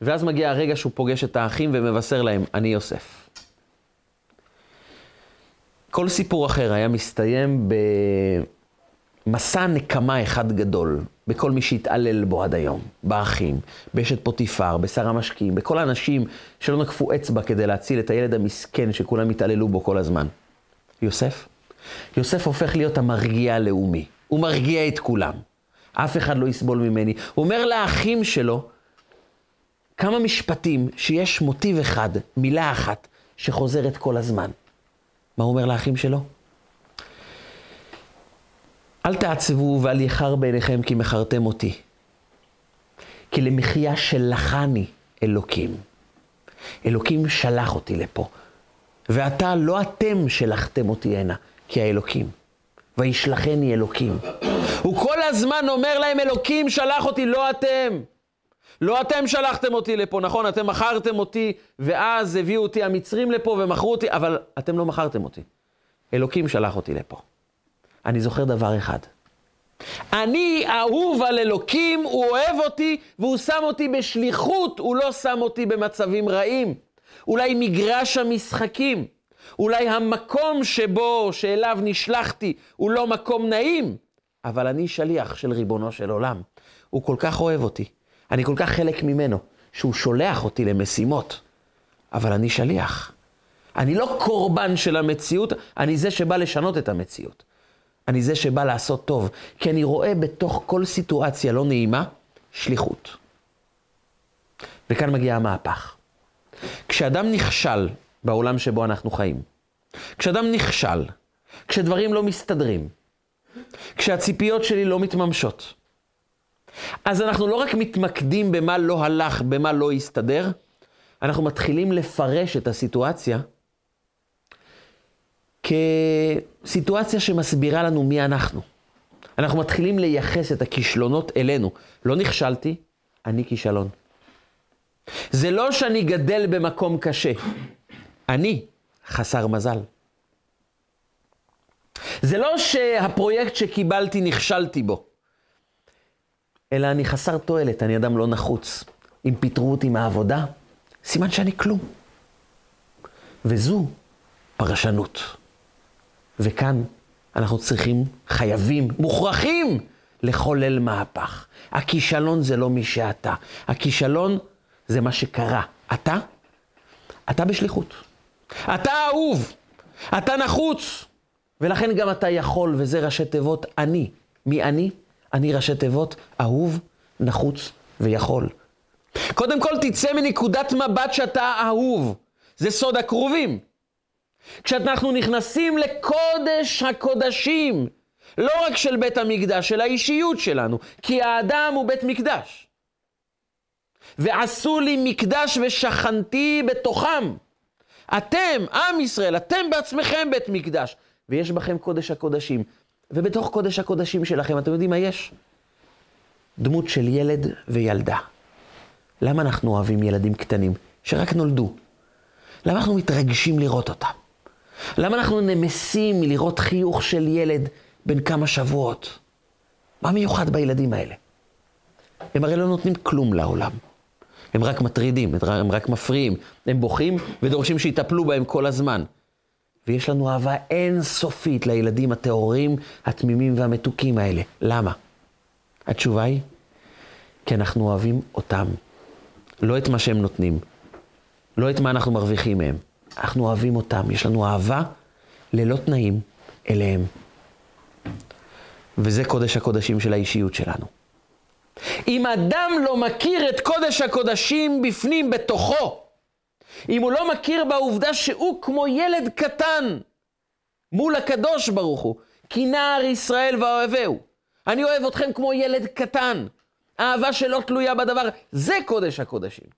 A: ואז מגיע הרגע שהוא פוגש את האחים ומבשר להם, אני יוסף. כל סיפור אחר היה מסתיים מסע נקמה אחד גדול בכל מי שהתעלל בו עד היום, באחים, באשת פוטיפר, בשר המשקיעים, בכל האנשים שלא נקפו אצבע כדי להציל את הילד המסכן שכולם התעללו בו כל הזמן. יוסף? יוסף הופך להיות המרגיע הלאומי. הוא מרגיע את כולם. אף אחד לא יסבול ממני. הוא אומר לאחים שלו כמה משפטים שיש מוטיב אחד, מילה אחת, שחוזרת כל הזמן. מה הוא אומר לאחים שלו? אל תעצבו ואל יחר בעיניכם כי מכרתם אותי. כי למחיה שלחני אלוקים. אלוקים שלח אותי לפה. ועתה לא אתם שלחתם אותי הנה, כי האלוקים. וישלחני אלוקים. הוא כל הזמן אומר להם, אלוקים שלח אותי, לא אתם. לא אתם שלחתם אותי לפה, נכון? אתם מכרתם אותי, ואז הביאו אותי המצרים לפה ומכרו אותי, אבל אתם לא מכרתם אותי. אלוקים שלח אותי לפה. אני זוכר דבר אחד. אני אהוב על אלוקים, הוא אוהב אותי, והוא שם אותי בשליחות, הוא לא שם אותי במצבים רעים. אולי מגרש המשחקים, אולי המקום שבו, שאליו נשלחתי, הוא לא מקום נעים, אבל אני שליח של ריבונו של עולם. הוא כל כך אוהב אותי, אני כל כך חלק ממנו, שהוא שולח אותי למשימות, אבל אני שליח. אני לא קורבן של המציאות, אני זה שבא לשנות את המציאות. אני זה שבא לעשות טוב, כי אני רואה בתוך כל סיטואציה לא נעימה, שליחות. וכאן מגיע המהפך. כשאדם נכשל בעולם שבו אנחנו חיים, כשאדם נכשל, כשדברים לא מסתדרים, כשהציפיות שלי לא מתממשות, אז אנחנו לא רק מתמקדים במה לא הלך, במה לא הסתדר, אנחנו מתחילים לפרש את הסיטואציה כסיטואציה שמסבירה לנו מי אנחנו. אנחנו מתחילים לייחס את הכישלונות אלינו. לא נכשלתי, אני כישלון. זה לא שאני גדל במקום קשה, אני חסר מזל. זה לא שהפרויקט שקיבלתי נכשלתי בו, אלא אני חסר תועלת, אני אדם לא נחוץ. אם פיטרו אותי מהעבודה, סימן שאני כלום. וזו פרשנות. וכאן אנחנו צריכים, חייבים, מוכרחים לחולל מהפך. הכישלון זה לא מי שאתה. הכישלון זה מה שקרה. אתה, אתה בשליחות. אתה אהוב, אתה נחוץ, ולכן גם אתה יכול, וזה ראשי תיבות אני. מי אני? אני ראשי תיבות אהוב, נחוץ ויכול. קודם כל תצא מנקודת מבט שאתה אהוב. זה סוד הקרובים. כשאנחנו נכנסים לקודש הקודשים, לא רק של בית המקדש, של האישיות שלנו, כי האדם הוא בית מקדש. ועשו לי מקדש ושכנתי בתוכם. אתם, עם ישראל, אתם בעצמכם בית מקדש, ויש בכם קודש הקודשים. ובתוך קודש הקודשים שלכם, אתם יודעים מה יש? דמות של ילד וילדה. למה אנחנו אוהבים ילדים קטנים שרק נולדו? למה אנחנו מתרגשים לראות אותם? למה אנחנו נמסים מלראות חיוך של ילד בן כמה שבועות? מה מיוחד בילדים האלה? הם הרי לא נותנים כלום לעולם. הם רק מטרידים, הם רק מפריעים, הם בוכים ודורשים שיטפלו בהם כל הזמן. ויש לנו אהבה אינסופית לילדים הטהורים, התמימים והמתוקים האלה. למה? התשובה היא, כי אנחנו אוהבים אותם. לא את מה שהם נותנים, לא את מה אנחנו מרוויחים מהם. אנחנו אוהבים אותם, יש לנו אהבה ללא תנאים אליהם. וזה קודש הקודשים של האישיות שלנו. אם אדם לא מכיר את קודש הקודשים בפנים, בתוכו, אם הוא לא מכיר בעובדה שהוא כמו ילד קטן מול הקדוש ברוך הוא, כי נער ישראל ואוהבהו. אני אוהב אתכם כמו ילד קטן. אהבה שלא תלויה בדבר, זה קודש הקודשים.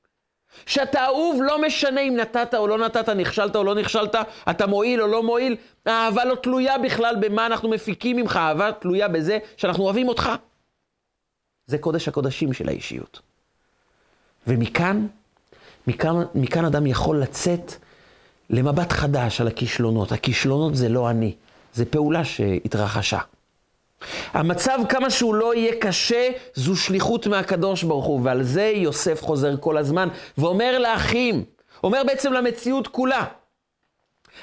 A: שאתה אהוב לא משנה אם נתת או לא נתת, נכשלת או לא נכשלת, אתה מועיל או לא מועיל, האהבה לא תלויה בכלל במה אנחנו מפיקים ממך, האהבה תלויה בזה שאנחנו אוהבים אותך. זה קודש הקודשים של האישיות. ומכאן, מכאן, מכאן אדם יכול לצאת למבט חדש על הכישלונות. הכישלונות זה לא אני, זה פעולה שהתרחשה. המצב, כמה שהוא לא יהיה קשה, זו שליחות מהקדוש ברוך הוא, ועל זה יוסף חוזר כל הזמן, ואומר לאחים, אומר בעצם למציאות כולה,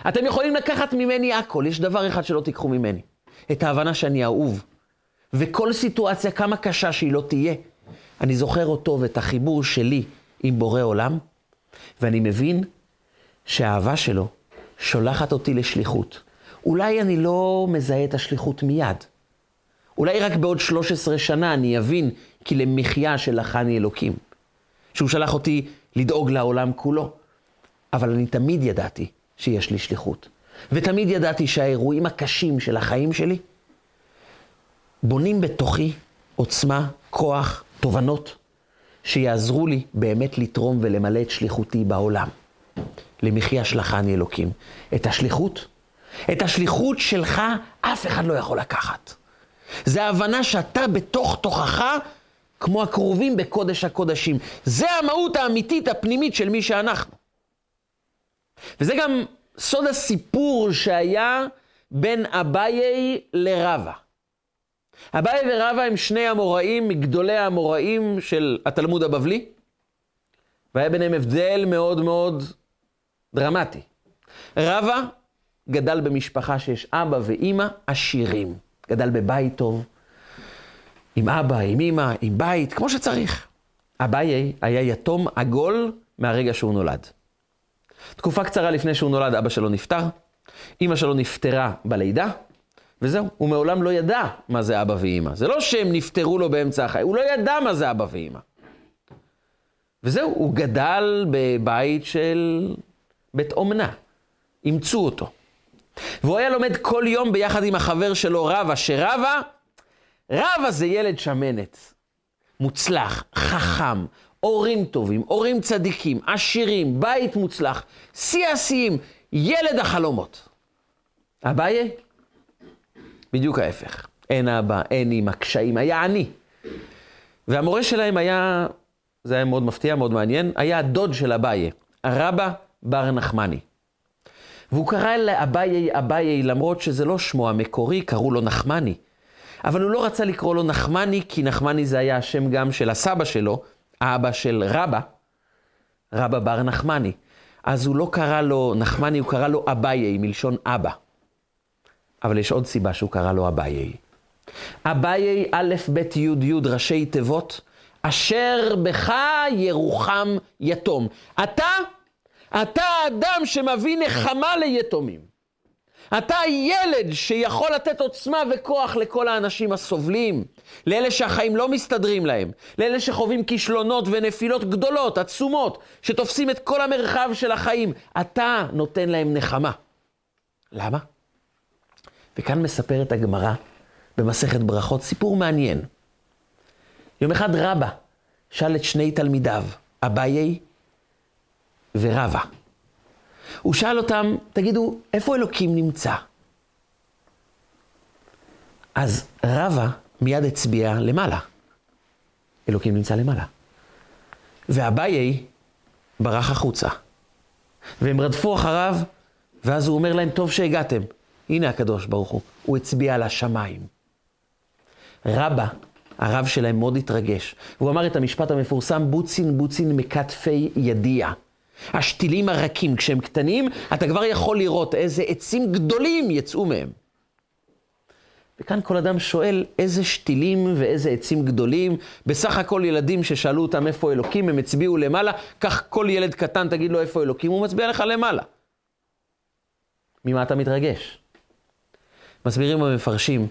A: אתם יכולים לקחת ממני הכל, יש דבר אחד שלא תיקחו ממני, את ההבנה שאני אהוב, וכל סיטואציה, כמה קשה שהיא לא תהיה, אני זוכר אותו ואת החיבור שלי עם בורא עולם, ואני מבין שהאהבה שלו שולחת אותי לשליחות. אולי אני לא מזהה את השליחות מיד. אולי רק בעוד 13 שנה אני אבין כי למחיה שלחני אלוקים. שהוא שלח אותי לדאוג לעולם כולו. אבל אני תמיד ידעתי שיש לי שליחות. ותמיד ידעתי שהאירועים הקשים של החיים שלי בונים בתוכי עוצמה, כוח, תובנות, שיעזרו לי באמת לתרום ולמלא את שליחותי בעולם. למחיה שלחני אלוקים. את השליחות, את השליחות שלך אף אחד לא יכול לקחת. זה ההבנה שאתה בתוך תוכך כמו הקרובים בקודש הקודשים. זה המהות האמיתית הפנימית של מי שאנחנו. וזה גם סוד הסיפור שהיה בין אביי לרבה. אביי ורבה הם שני המוראים מגדולי המוראים של התלמוד הבבלי, והיה ביניהם הבדל מאוד מאוד דרמטי. רבה גדל במשפחה שיש אבא ואימא עשירים. גדל בבית טוב, עם אבא, עם אימא, עם בית, כמו שצריך. אביי היה יתום עגול מהרגע שהוא נולד. תקופה קצרה לפני שהוא נולד, אבא שלו נפטר, אימא שלו נפטרה בלידה, וזהו, הוא מעולם לא ידע מה זה אבא ואימא. זה לא שהם נפטרו לו באמצע החיים, הוא לא ידע מה זה אבא ואימא. וזהו, הוא גדל בבית של בית אומנה. אימצו אותו. והוא היה לומד כל יום ביחד עם החבר שלו רבה, שרבה, רבה זה ילד שמנת. מוצלח, חכם, הורים טובים, הורים צדיקים, עשירים, בית מוצלח, שיא השיאים, ילד החלומות. אביי? בדיוק ההפך. אין אבא, אין אמא, קשיים, היה עני. והמורה שלהם היה, זה היה מאוד מפתיע, מאוד מעניין, היה הדוד של אביי, הרבה בר נחמני. והוא קרא לאביי אביי, למרות שזה לא שמו המקורי, קראו לו נחמני. אבל הוא לא רצה לקרוא לו נחמני, כי נחמני זה היה השם גם של הסבא שלו, האבא של רבא, רבא בר נחמני. אז הוא לא קרא לו נחמני, הוא קרא לו אביי, מלשון אבא. אבל יש עוד סיבה שהוא קרא לו אביי. אביי, א', ב', י', י', ראשי תיבות, אשר בך ירוחם יתום. אתה אתה האדם שמביא נחמה ליתומים. אתה הילד שיכול לתת עוצמה וכוח לכל האנשים הסובלים, לאלה שהחיים לא מסתדרים להם, לאלה שחווים כישלונות ונפילות גדולות, עצומות, שתופסים את כל המרחב של החיים. אתה נותן להם נחמה. למה? וכאן מספרת הגמרא במסכת ברכות סיפור מעניין. יום אחד רבא שאל את שני תלמידיו, אביי ורבה. הוא שאל אותם, תגידו, איפה אלוקים נמצא? אז רבה מיד הצביע למעלה. אלוקים נמצא למעלה. ואביי ברח החוצה. והם רדפו אחריו, ואז הוא אומר להם, טוב שהגעתם. הנה הקדוש ברוך הוא, הוא הצביע על השמיים. רבה, הרב שלהם מאוד התרגש, והוא אמר את המשפט המפורסם, בוצין בוצין מכתפי ידיע. השתילים הרכים, כשהם קטנים, אתה כבר יכול לראות איזה עצים גדולים יצאו מהם. וכאן כל אדם שואל איזה שתילים ואיזה עצים גדולים. בסך הכל ילדים ששאלו אותם איפה אלוקים, הם הצביעו למעלה, כך כל ילד קטן תגיד לו איפה אלוקים, הוא מצביע לך למעלה. ממה אתה מתרגש? מסבירים המפרשים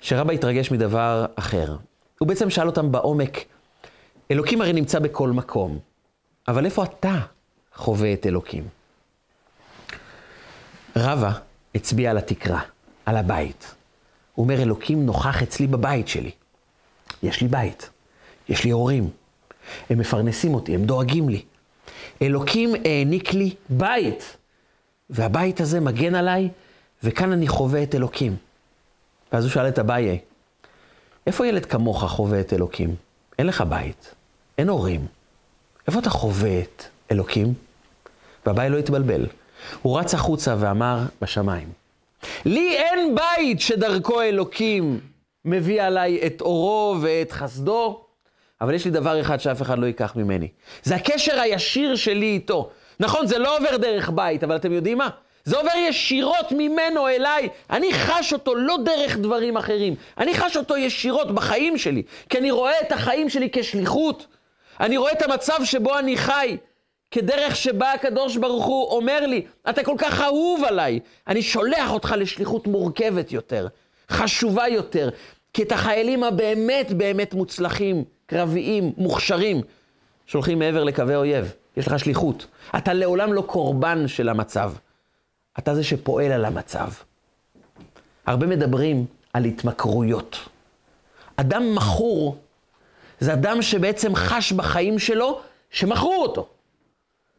A: שרבא התרגש מדבר אחר. הוא בעצם שאל אותם בעומק, אלוקים הרי נמצא בכל מקום, אבל איפה אתה חווה את אלוקים. רבא הצביע על התקרה, על הבית. הוא אומר, אלוקים נוכח אצלי בבית שלי. יש לי בית, יש לי הורים, הם מפרנסים אותי, הם דואגים לי. אלוקים העניק לי בית, והבית הזה מגן עליי, וכאן אני חווה את אלוקים. ואז הוא שאל את אביי, איפה ילד כמוך חווה את אלוקים? אין לך בית, אין הורים. איפה אתה חווה את אלוקים? והבית לא התבלבל. הוא רץ החוצה ואמר בשמיים, לי אין בית שדרכו אלוקים מביא עליי את אורו ואת חסדו, אבל יש לי דבר אחד שאף אחד לא ייקח ממני. זה הקשר הישיר שלי איתו. נכון, זה לא עובר דרך בית, אבל אתם יודעים מה? זה עובר ישירות ממנו אליי. אני חש אותו לא דרך דברים אחרים. אני חש אותו ישירות בחיים שלי, כי אני רואה את החיים שלי כשליחות. אני רואה את המצב שבו אני חי, כדרך שבה הקדוש ברוך הוא אומר לי, אתה כל כך אהוב עליי, אני שולח אותך לשליחות מורכבת יותר, חשובה יותר, כי את החיילים הבאמת באמת מוצלחים, קרביים, מוכשרים, שולחים מעבר לקווי אויב. יש לך שליחות. אתה לעולם לא קורבן של המצב. אתה זה שפועל על המצב. הרבה מדברים על התמכרויות. אדם מכור זה אדם שבעצם חש בחיים שלו שמכרו אותו.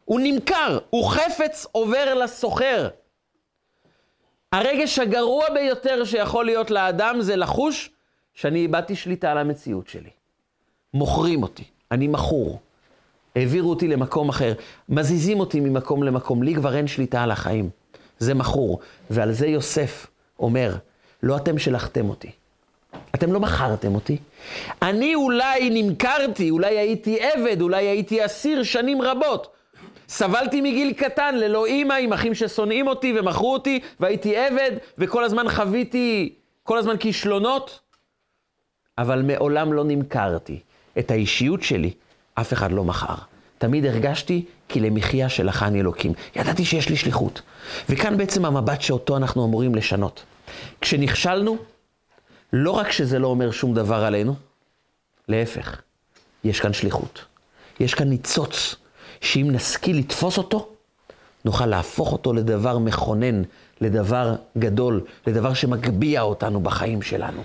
A: הוא נמכר, הוא חפץ עובר לסוחר. הרגש הגרוע ביותר שיכול להיות לאדם זה לחוש שאני איבדתי שליטה על המציאות שלי. מוכרים אותי, אני מכור. העבירו אותי למקום אחר, מזיזים אותי ממקום למקום, לי כבר אין שליטה על החיים. זה מכור. ועל זה יוסף אומר, לא אתם שלחתם אותי. אתם לא מכרתם אותי. אני אולי נמכרתי, אולי הייתי עבד, אולי הייתי אסיר שנים רבות. סבלתי מגיל קטן, ללא אימא, עם אחים ששונאים אותי ומכרו אותי, והייתי עבד, וכל הזמן חוויתי, כל הזמן כישלונות. אבל מעולם לא נמכרתי. את האישיות שלי אף אחד לא מכר. תמיד הרגשתי כי למחיה שלחני אלוקים. ידעתי שיש לי שליחות. וכאן בעצם המבט שאותו אנחנו אמורים לשנות. כשנכשלנו, לא רק שזה לא אומר שום דבר עלינו, להפך, יש כאן שליחות. יש כאן ניצוץ, שאם נשכיל לתפוס אותו, נוכל להפוך אותו לדבר מכונן, לדבר גדול, לדבר שמגביה אותנו בחיים שלנו.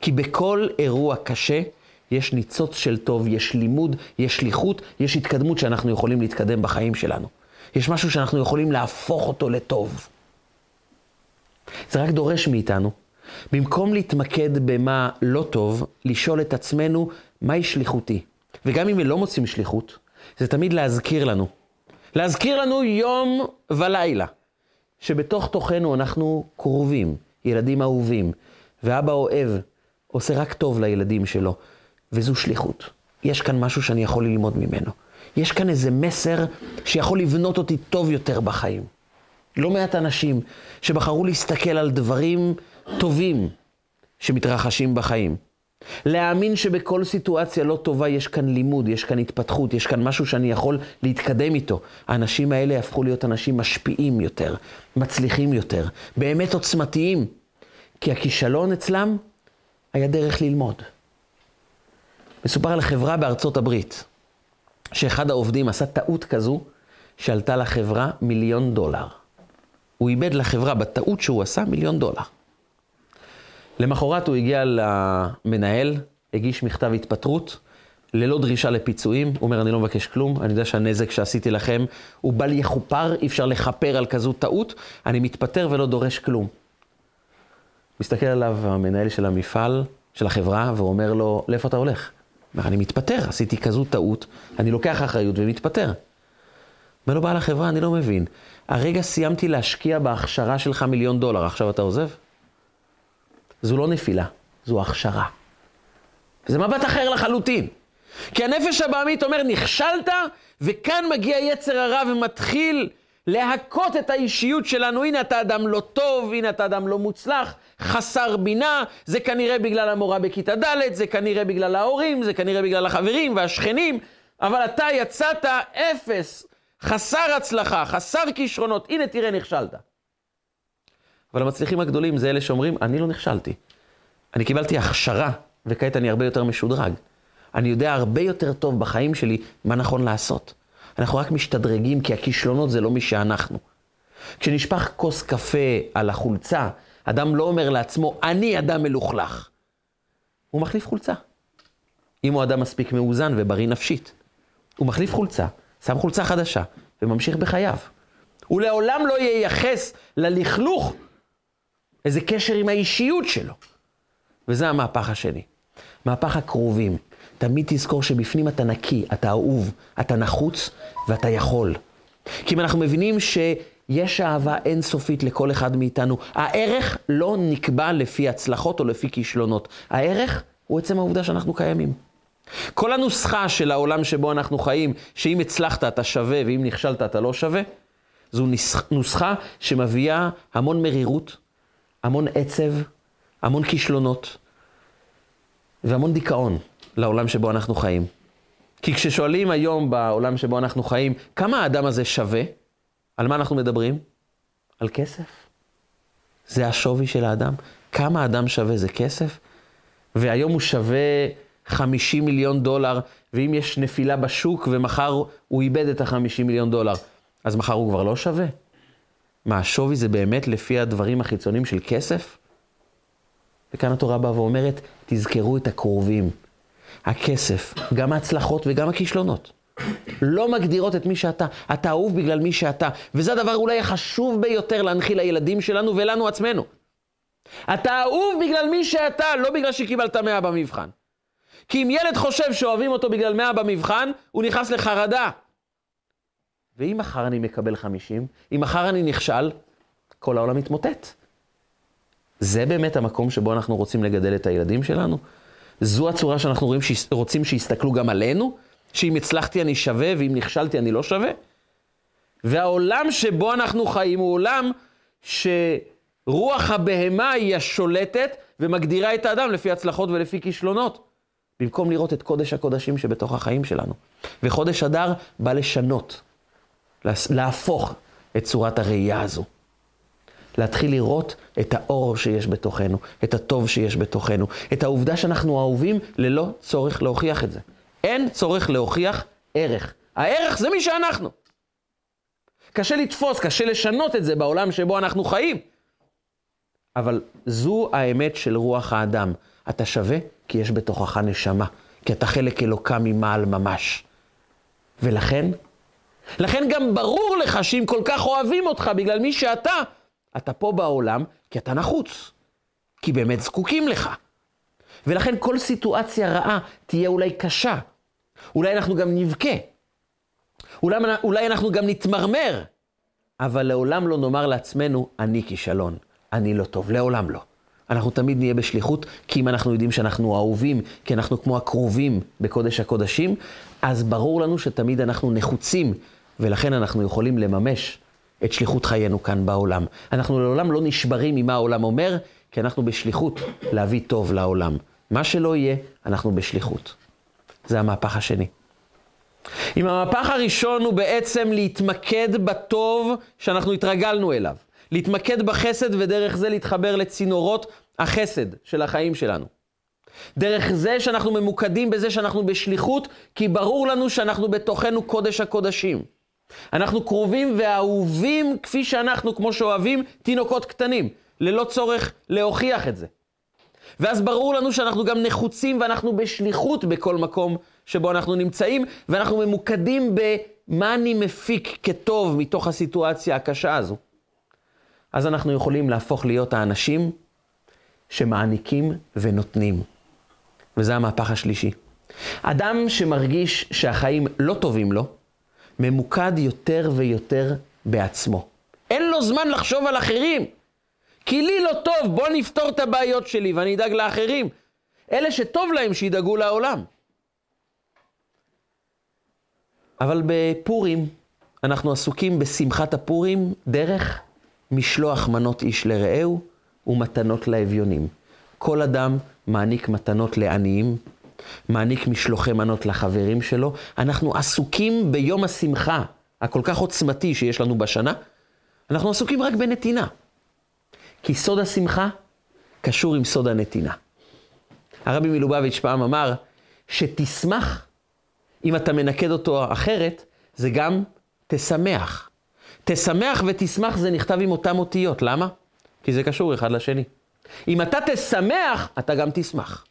A: כי בכל אירוע קשה יש ניצוץ של טוב, יש לימוד, יש שליחות, יש התקדמות שאנחנו יכולים להתקדם בחיים שלנו. יש משהו שאנחנו יכולים להפוך אותו לטוב. זה רק דורש מאיתנו, במקום להתמקד במה לא טוב, לשאול את עצמנו, מהי שליחותי? וגם אם לא מוצאים שליחות, זה תמיד להזכיר לנו. להזכיר לנו יום ולילה, שבתוך תוכנו אנחנו קרובים, ילדים אהובים, ואבא אוהב, עושה רק טוב לילדים שלו, וזו שליחות. יש כאן משהו שאני יכול ללמוד ממנו. יש כאן איזה מסר שיכול לבנות אותי טוב יותר בחיים. לא מעט אנשים שבחרו להסתכל על דברים טובים שמתרחשים בחיים. להאמין שבכל סיטואציה לא טובה יש כאן לימוד, יש כאן התפתחות, יש כאן משהו שאני יכול להתקדם איתו. האנשים האלה הפכו להיות אנשים משפיעים יותר, מצליחים יותר, באמת עוצמתיים. כי הכישלון אצלם היה דרך ללמוד. מסופר על חברה בארצות הברית, שאחד העובדים עשה טעות כזו, שעלתה לחברה מיליון דולר. הוא איבד לחברה בטעות שהוא עשה מיליון דולר. למחרת הוא הגיע למנהל, הגיש מכתב התפטרות, ללא דרישה לפיצויים. הוא אומר, אני לא מבקש כלום, אני יודע שהנזק שעשיתי לכם הוא בל יכופר, אי אפשר לכפר על כזו טעות, אני מתפטר ולא דורש כלום. מסתכל עליו המנהל של המפעל, של החברה, ואומר לו, לאיפה אתה הולך? אומר, אני מתפטר, עשיתי כזו טעות, אני לוקח אחריות ומתפטר. אומר לו, בעל החברה, אני לא מבין. הרגע סיימתי להשקיע בהכשרה שלך מיליון דולר, עכשיו אתה עוזב? זו לא נפילה, זו הכשרה. זה מבט אחר לחלוטין. כי הנפש הבעמית אומר, נכשלת, וכאן מגיע יצר הרע ומתחיל להכות את האישיות שלנו. הנה אתה אדם לא טוב, הנה אתה אדם לא מוצלח, חסר בינה, זה כנראה בגלל המורה בכיתה ד', זה כנראה בגלל ההורים, זה כנראה בגלל החברים והשכנים, אבל אתה יצאת אפס, חסר הצלחה, חסר כישרונות, הנה תראה נכשלת. אבל המצליחים הגדולים זה אלה שאומרים, אני לא נכשלתי. אני קיבלתי הכשרה, וכעת אני הרבה יותר משודרג. אני יודע הרבה יותר טוב בחיים שלי מה נכון לעשות. אנחנו רק משתדרגים, כי הכישלונות זה לא מי שאנחנו. כשנשפך כוס קפה על החולצה, אדם לא אומר לעצמו, אני אדם מלוכלך. הוא מחליף חולצה. אם הוא אדם מספיק מאוזן ובריא נפשית. הוא מחליף חולצה, שם חולצה חדשה, וממשיך בחייו. הוא לעולם לא ייחס ללכלוך איזה קשר עם האישיות שלו. וזה המהפך השני. מהפך הקרובים. תמיד תזכור שבפנים אתה נקי, אתה אהוב, אתה נחוץ ואתה יכול. כי אם אנחנו מבינים שיש אהבה אינסופית לכל אחד מאיתנו, הערך לא נקבע לפי הצלחות או לפי כישלונות. הערך הוא עצם העובדה שאנחנו קיימים. כל הנוסחה של העולם שבו אנחנו חיים, שאם הצלחת אתה שווה ואם נכשלת אתה לא שווה, זו נוסחה שמביאה המון מרירות, המון עצב, המון כישלונות והמון דיכאון לעולם שבו אנחנו חיים. כי כששואלים היום בעולם שבו אנחנו חיים, כמה האדם הזה שווה, על מה אנחנו מדברים? על כסף. זה השווי של האדם. כמה האדם שווה זה כסף, והיום הוא שווה 50 מיליון דולר, ואם יש נפילה בשוק ומחר הוא איבד את ה-50 מיליון דולר, אז מחר הוא כבר לא שווה? מה, השווי זה באמת לפי הדברים החיצוניים של כסף? וכאן התורה באה ואומרת, תזכרו את הקרובים. הכסף, גם ההצלחות וגם הכישלונות, לא מגדירות את מי שאתה. אתה אהוב בגלל מי שאתה. וזה הדבר אולי החשוב ביותר להנחיל לילדים שלנו ולנו עצמנו. אתה אהוב בגלל מי שאתה, לא בגלל שקיבלת מאה במבחן. כי אם ילד חושב שאוהבים אותו בגלל מאה במבחן, הוא נכנס לחרדה. ואם מחר אני מקבל חמישים, אם מחר אני נכשל, כל העולם מתמוטט. זה באמת המקום שבו אנחנו רוצים לגדל את הילדים שלנו? זו הצורה שאנחנו רואים, רוצים שיסתכלו גם עלינו? שאם הצלחתי אני שווה ואם נכשלתי אני לא שווה? והעולם שבו אנחנו חיים הוא עולם שרוח הבהמה היא השולטת ומגדירה את האדם לפי הצלחות ולפי כישלונות. במקום לראות את קודש הקודשים שבתוך החיים שלנו. וחודש אדר בא לשנות, להפוך את צורת הראייה הזו. להתחיל לראות את האור שיש בתוכנו, את הטוב שיש בתוכנו, את העובדה שאנחנו אהובים ללא צורך להוכיח את זה. אין צורך להוכיח ערך. הערך זה מי שאנחנו. קשה לתפוס, קשה לשנות את זה בעולם שבו אנחנו חיים. אבל זו האמת של רוח האדם. אתה שווה כי יש בתוכך נשמה, כי אתה חלק אלוקה ממעל ממש. ולכן, לכן גם ברור לך שאם כל כך אוהבים אותך בגלל מי שאתה, אתה פה בעולם כי אתה נחוץ, כי באמת זקוקים לך. ולכן כל סיטואציה רעה תהיה אולי קשה. אולי אנחנו גם נבכה. אולי, אולי אנחנו גם נתמרמר. אבל לעולם לא נאמר לעצמנו, אני כישלון, אני לא טוב, לעולם לא. אנחנו תמיד נהיה בשליחות, כי אם אנחנו יודעים שאנחנו אהובים, כי אנחנו כמו הקרובים בקודש הקודשים, אז ברור לנו שתמיד אנחנו נחוצים, ולכן אנחנו יכולים לממש את שליחות חיינו כאן בעולם. אנחנו לעולם לא נשברים ממה העולם אומר, כי אנחנו בשליחות להביא טוב לעולם. מה שלא יהיה, אנחנו בשליחות. זה המהפך השני. אם המהפך הראשון הוא בעצם להתמקד בטוב שאנחנו התרגלנו אליו. להתמקד בחסד ודרך זה להתחבר לצינורות החסד של החיים שלנו. דרך זה שאנחנו ממוקדים בזה שאנחנו בשליחות, כי ברור לנו שאנחנו בתוכנו קודש הקודשים. אנחנו קרובים ואהובים כפי שאנחנו, כמו שאוהבים תינוקות קטנים, ללא צורך להוכיח את זה. ואז ברור לנו שאנחנו גם נחוצים ואנחנו בשליחות בכל מקום שבו אנחנו נמצאים, ואנחנו ממוקדים במה אני מפיק כטוב מתוך הסיטואציה הקשה הזו. אז אנחנו יכולים להפוך להיות האנשים שמעניקים ונותנים. וזה המהפך השלישי. אדם שמרגיש שהחיים לא טובים לו, ממוקד יותר ויותר בעצמו. אין לו זמן לחשוב על אחרים. כי לי לא טוב, בוא נפתור את הבעיות שלי ואני אדאג לאחרים. אלה שטוב להם שידאגו לעולם. אבל בפורים אנחנו עסוקים בשמחת הפורים דרך משלוח מנות איש לרעהו ומתנות לאביונים. כל אדם מעניק מתנות לעניים, מעניק משלוחי מנות לחברים שלו. אנחנו עסוקים ביום השמחה הכל כך עוצמתי שיש לנו בשנה, אנחנו עסוקים רק בנתינה. כי סוד השמחה קשור עם סוד הנתינה. הרבי מלובביץ' פעם אמר, שתשמח, אם אתה מנקד אותו אחרת, זה גם תשמח. תשמח ותשמח זה נכתב עם אותם אותיות, למה? כי זה קשור אחד לשני. אם אתה תשמח, אתה גם תשמח.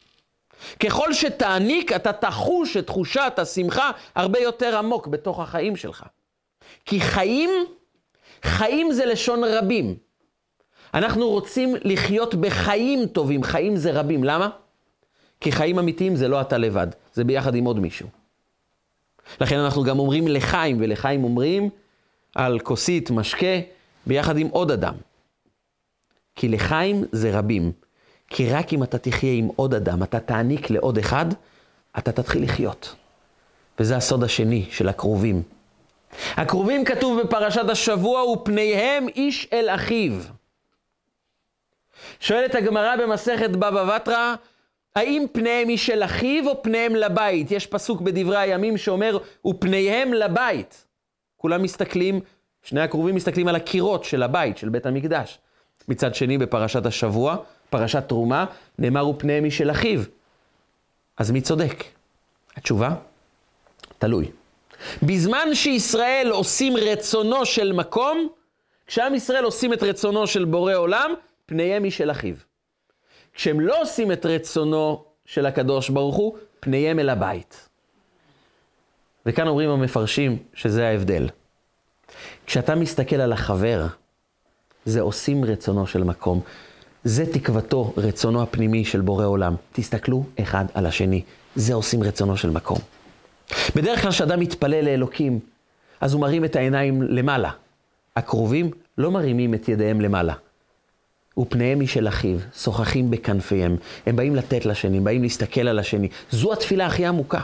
A: ככל שתעניק, אתה תחוש את תחושת השמחה הרבה יותר עמוק בתוך החיים שלך. כי חיים, חיים זה לשון רבים. אנחנו רוצים לחיות בחיים טובים, חיים זה רבים. למה? כי חיים אמיתיים זה לא אתה לבד, זה ביחד עם עוד מישהו. לכן אנחנו גם אומרים לחיים, ולחיים אומרים על כוסית משקה ביחד עם עוד אדם. כי לחיים זה רבים. כי רק אם אתה תחיה עם עוד אדם, אתה תעניק לעוד אחד, אתה תתחיל לחיות. וזה הסוד השני של הקרובים. הקרובים כתוב בפרשת השבוע, ופניהם איש אל אחיו. שואלת הגמרא במסכת בבא בתרא, האם פניהם איש אל אחיו או פניהם לבית? יש פסוק בדברי הימים שאומר, ופניהם לבית. כולם מסתכלים, שני הקרובים מסתכלים על הקירות של הבית, של בית המקדש. מצד שני, בפרשת השבוע, פרשת תרומה, נאמר ופניהם איש אל אחיו. אז מי צודק? התשובה? תלוי. בזמן שישראל עושים רצונו של מקום, כשעם ישראל עושים את רצונו של בורא עולם, פניהם היא של אחיו. כשהם לא עושים את רצונו של הקדוש ברוך הוא, פניהם אל הבית. וכאן אומרים המפרשים שזה ההבדל. כשאתה מסתכל על החבר, זה עושים רצונו של מקום. זה תקוותו, רצונו הפנימי של בורא עולם. תסתכלו אחד על השני. זה עושים רצונו של מקום. בדרך כלל כשאדם מתפלל לאלוקים, אז הוא מרים את העיניים למעלה. הקרובים לא מרימים את ידיהם למעלה. ופניהם היא של אחיו, שוחחים בכנפיהם. הם באים לתת לשני, הם באים להסתכל על השני. זו התפילה הכי עמוקה.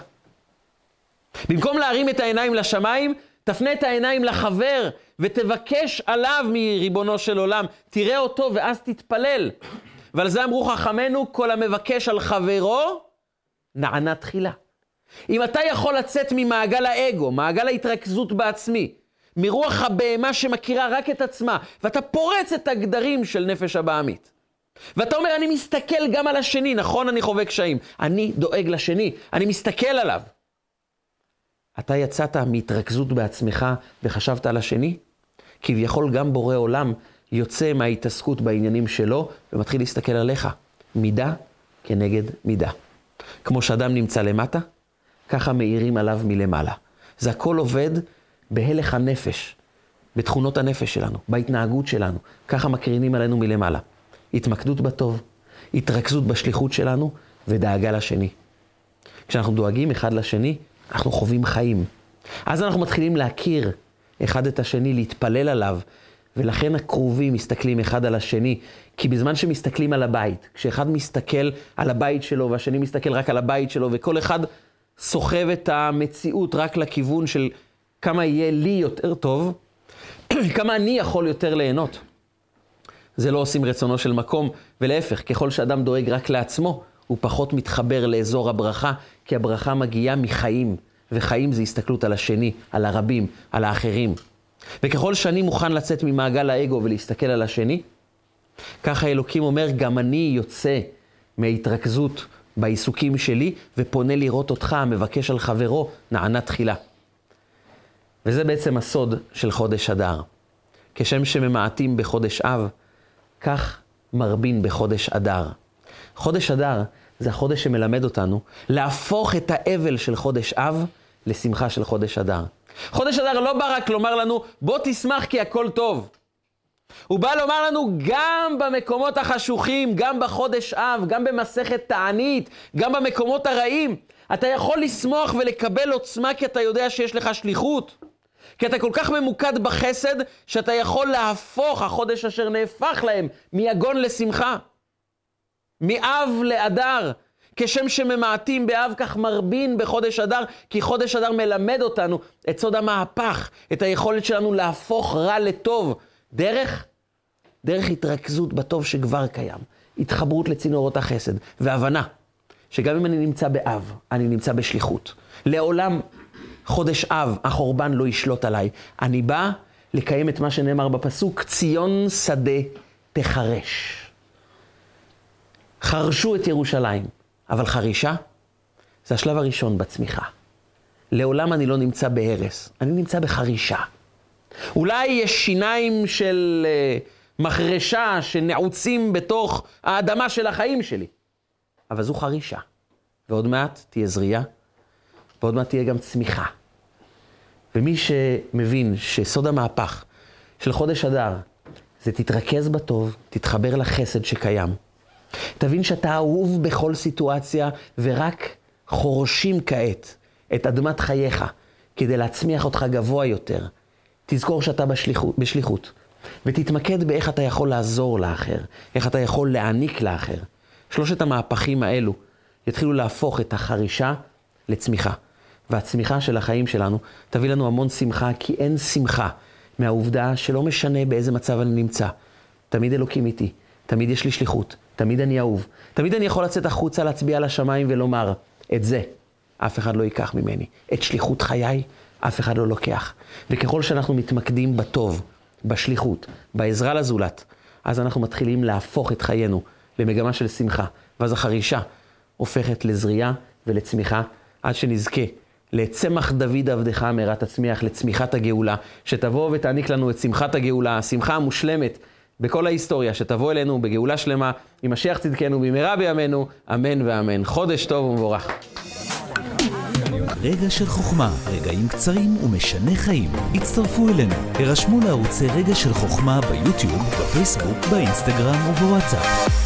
A: במקום להרים את העיניים לשמיים, תפנה את העיניים לחבר ותבקש עליו מריבונו של עולם. תראה אותו ואז תתפלל. ועל זה אמרו חכמינו, כל המבקש על חברו, נענה תחילה. אם אתה יכול לצאת ממעגל האגו, מעגל ההתרכזות בעצמי, מרוח הבהמה שמכירה רק את עצמה, ואתה פורץ את הגדרים של נפש הבעמית. ואתה אומר, אני מסתכל גם על השני, נכון, אני חווה קשיים. אני דואג לשני, אני מסתכל עליו. אתה יצאת מהתרכזות בעצמך וחשבת על השני? כביכול גם בורא עולם יוצא מההתעסקות בעניינים שלו ומתחיל להסתכל עליך. מידה כנגד מידה. כמו שאדם נמצא למטה, ככה מאירים עליו מלמעלה. זה הכל עובד בהלך הנפש, בתכונות הנפש שלנו, בהתנהגות שלנו. ככה מקרינים עלינו מלמעלה. התמקדות בטוב, התרכזות בשליחות שלנו ודאגה לשני. כשאנחנו דואגים אחד לשני, אנחנו חווים חיים. אז אנחנו מתחילים להכיר אחד את השני, להתפלל עליו, ולכן הקרובים מסתכלים אחד על השני, כי בזמן שמסתכלים על הבית, כשאחד מסתכל על הבית שלו והשני מסתכל רק על הבית שלו, וכל אחד סוחב את המציאות רק לכיוון של כמה יהיה לי יותר טוב, (clears throat) כמה אני יכול יותר ליהנות. זה לא עושים רצונו של מקום, ולהפך, ככל שאדם דואג רק לעצמו, הוא פחות מתחבר לאזור הברכה, כי הברכה מגיעה מחיים, וחיים זה הסתכלות על השני, על הרבים, על האחרים. וככל שאני מוכן לצאת ממעגל האגו ולהסתכל על השני, ככה אלוקים אומר, גם אני יוצא מהתרכזות בעיסוקים שלי, ופונה לראות אותך, מבקש על חברו, נענה תחילה. וזה בעצם הסוד של חודש אדר. כשם שממעטים בחודש אב, כך מרבין בחודש אדר. חודש אדר זה החודש שמלמד אותנו להפוך את האבל של חודש אב לשמחה של חודש אדר. חודש אדר לא בא רק לומר לנו, בוא תשמח כי הכל טוב. הוא בא לומר לנו, גם במקומות החשוכים, גם בחודש אב, גם במסכת תענית, גם במקומות הרעים, אתה יכול לשמוח ולקבל עוצמה כי אתה יודע שיש לך שליחות. כי אתה כל כך ממוקד בחסד, שאתה יכול להפוך החודש אשר נהפך להם מיגון לשמחה. מאב לאדר. כשם שממעטים באב כך מרבין בחודש אדר, כי חודש אדר מלמד אותנו את סוד המהפך, את היכולת שלנו להפוך רע לטוב. דרך? דרך התרכזות בטוב שכבר קיים. התחברות לצינורות החסד, והבנה שגם אם אני נמצא באב, אני נמצא בשליחות. לעולם חודש אב, החורבן לא ישלוט עליי. אני בא לקיים את מה שנאמר בפסוק, ציון שדה תחרש. חרשו את ירושלים, אבל חרישה זה השלב הראשון בצמיחה. לעולם אני לא נמצא בהרס, אני נמצא בחרישה. אולי יש שיניים של uh, מחרשה שנעוצים בתוך האדמה של החיים שלי, אבל זו חרישה. ועוד מעט תהיה זריעה, ועוד מעט תהיה גם צמיחה. ומי שמבין שסוד המהפך של חודש אדר זה תתרכז בטוב, תתחבר לחסד שקיים. תבין שאתה אהוב בכל סיטואציה, ורק חורשים כעת את אדמת חייך כדי להצמיח אותך גבוה יותר. תזכור שאתה בשליחות, בשליחות, ותתמקד באיך אתה יכול לעזור לאחר, איך אתה יכול להעניק לאחר. שלושת המהפכים האלו יתחילו להפוך את החרישה לצמיחה. והצמיחה של החיים שלנו תביא לנו המון שמחה, כי אין שמחה מהעובדה שלא משנה באיזה מצב אני נמצא. תמיד אלוקים איתי, תמיד יש לי שליחות, תמיד אני אהוב, תמיד אני יכול לצאת החוצה, להצביע על השמיים ולומר, את זה אף אחד לא ייקח ממני. את שליחות חיי אף אחד לא לוקח. וככל שאנחנו מתמקדים בטוב, בשליחות, בעזרה לזולת, אז אנחנו מתחילים להפוך את חיינו למגמה של שמחה. ואז החרישה הופכת לזריעה ולצמיחה, עד שנזכה לצמח דוד עבדך מהרה תצמיח, לצמיחת הגאולה, שתבוא ותעניק לנו את שמחת הגאולה, השמחה המושלמת בכל ההיסטוריה, שתבוא אלינו בגאולה שלמה, משיח צדקנו במהרה בימינו, אמן ואמן. חודש טוב ומבורך.
B: רגע של חוכמה, רגעים קצרים ומשנה חיים. הצטרפו אלינו, הרשמו לערוצי רגע של חוכמה ביוטיוב, בפייסבוק, באינסטגרם ובוואטסאפ.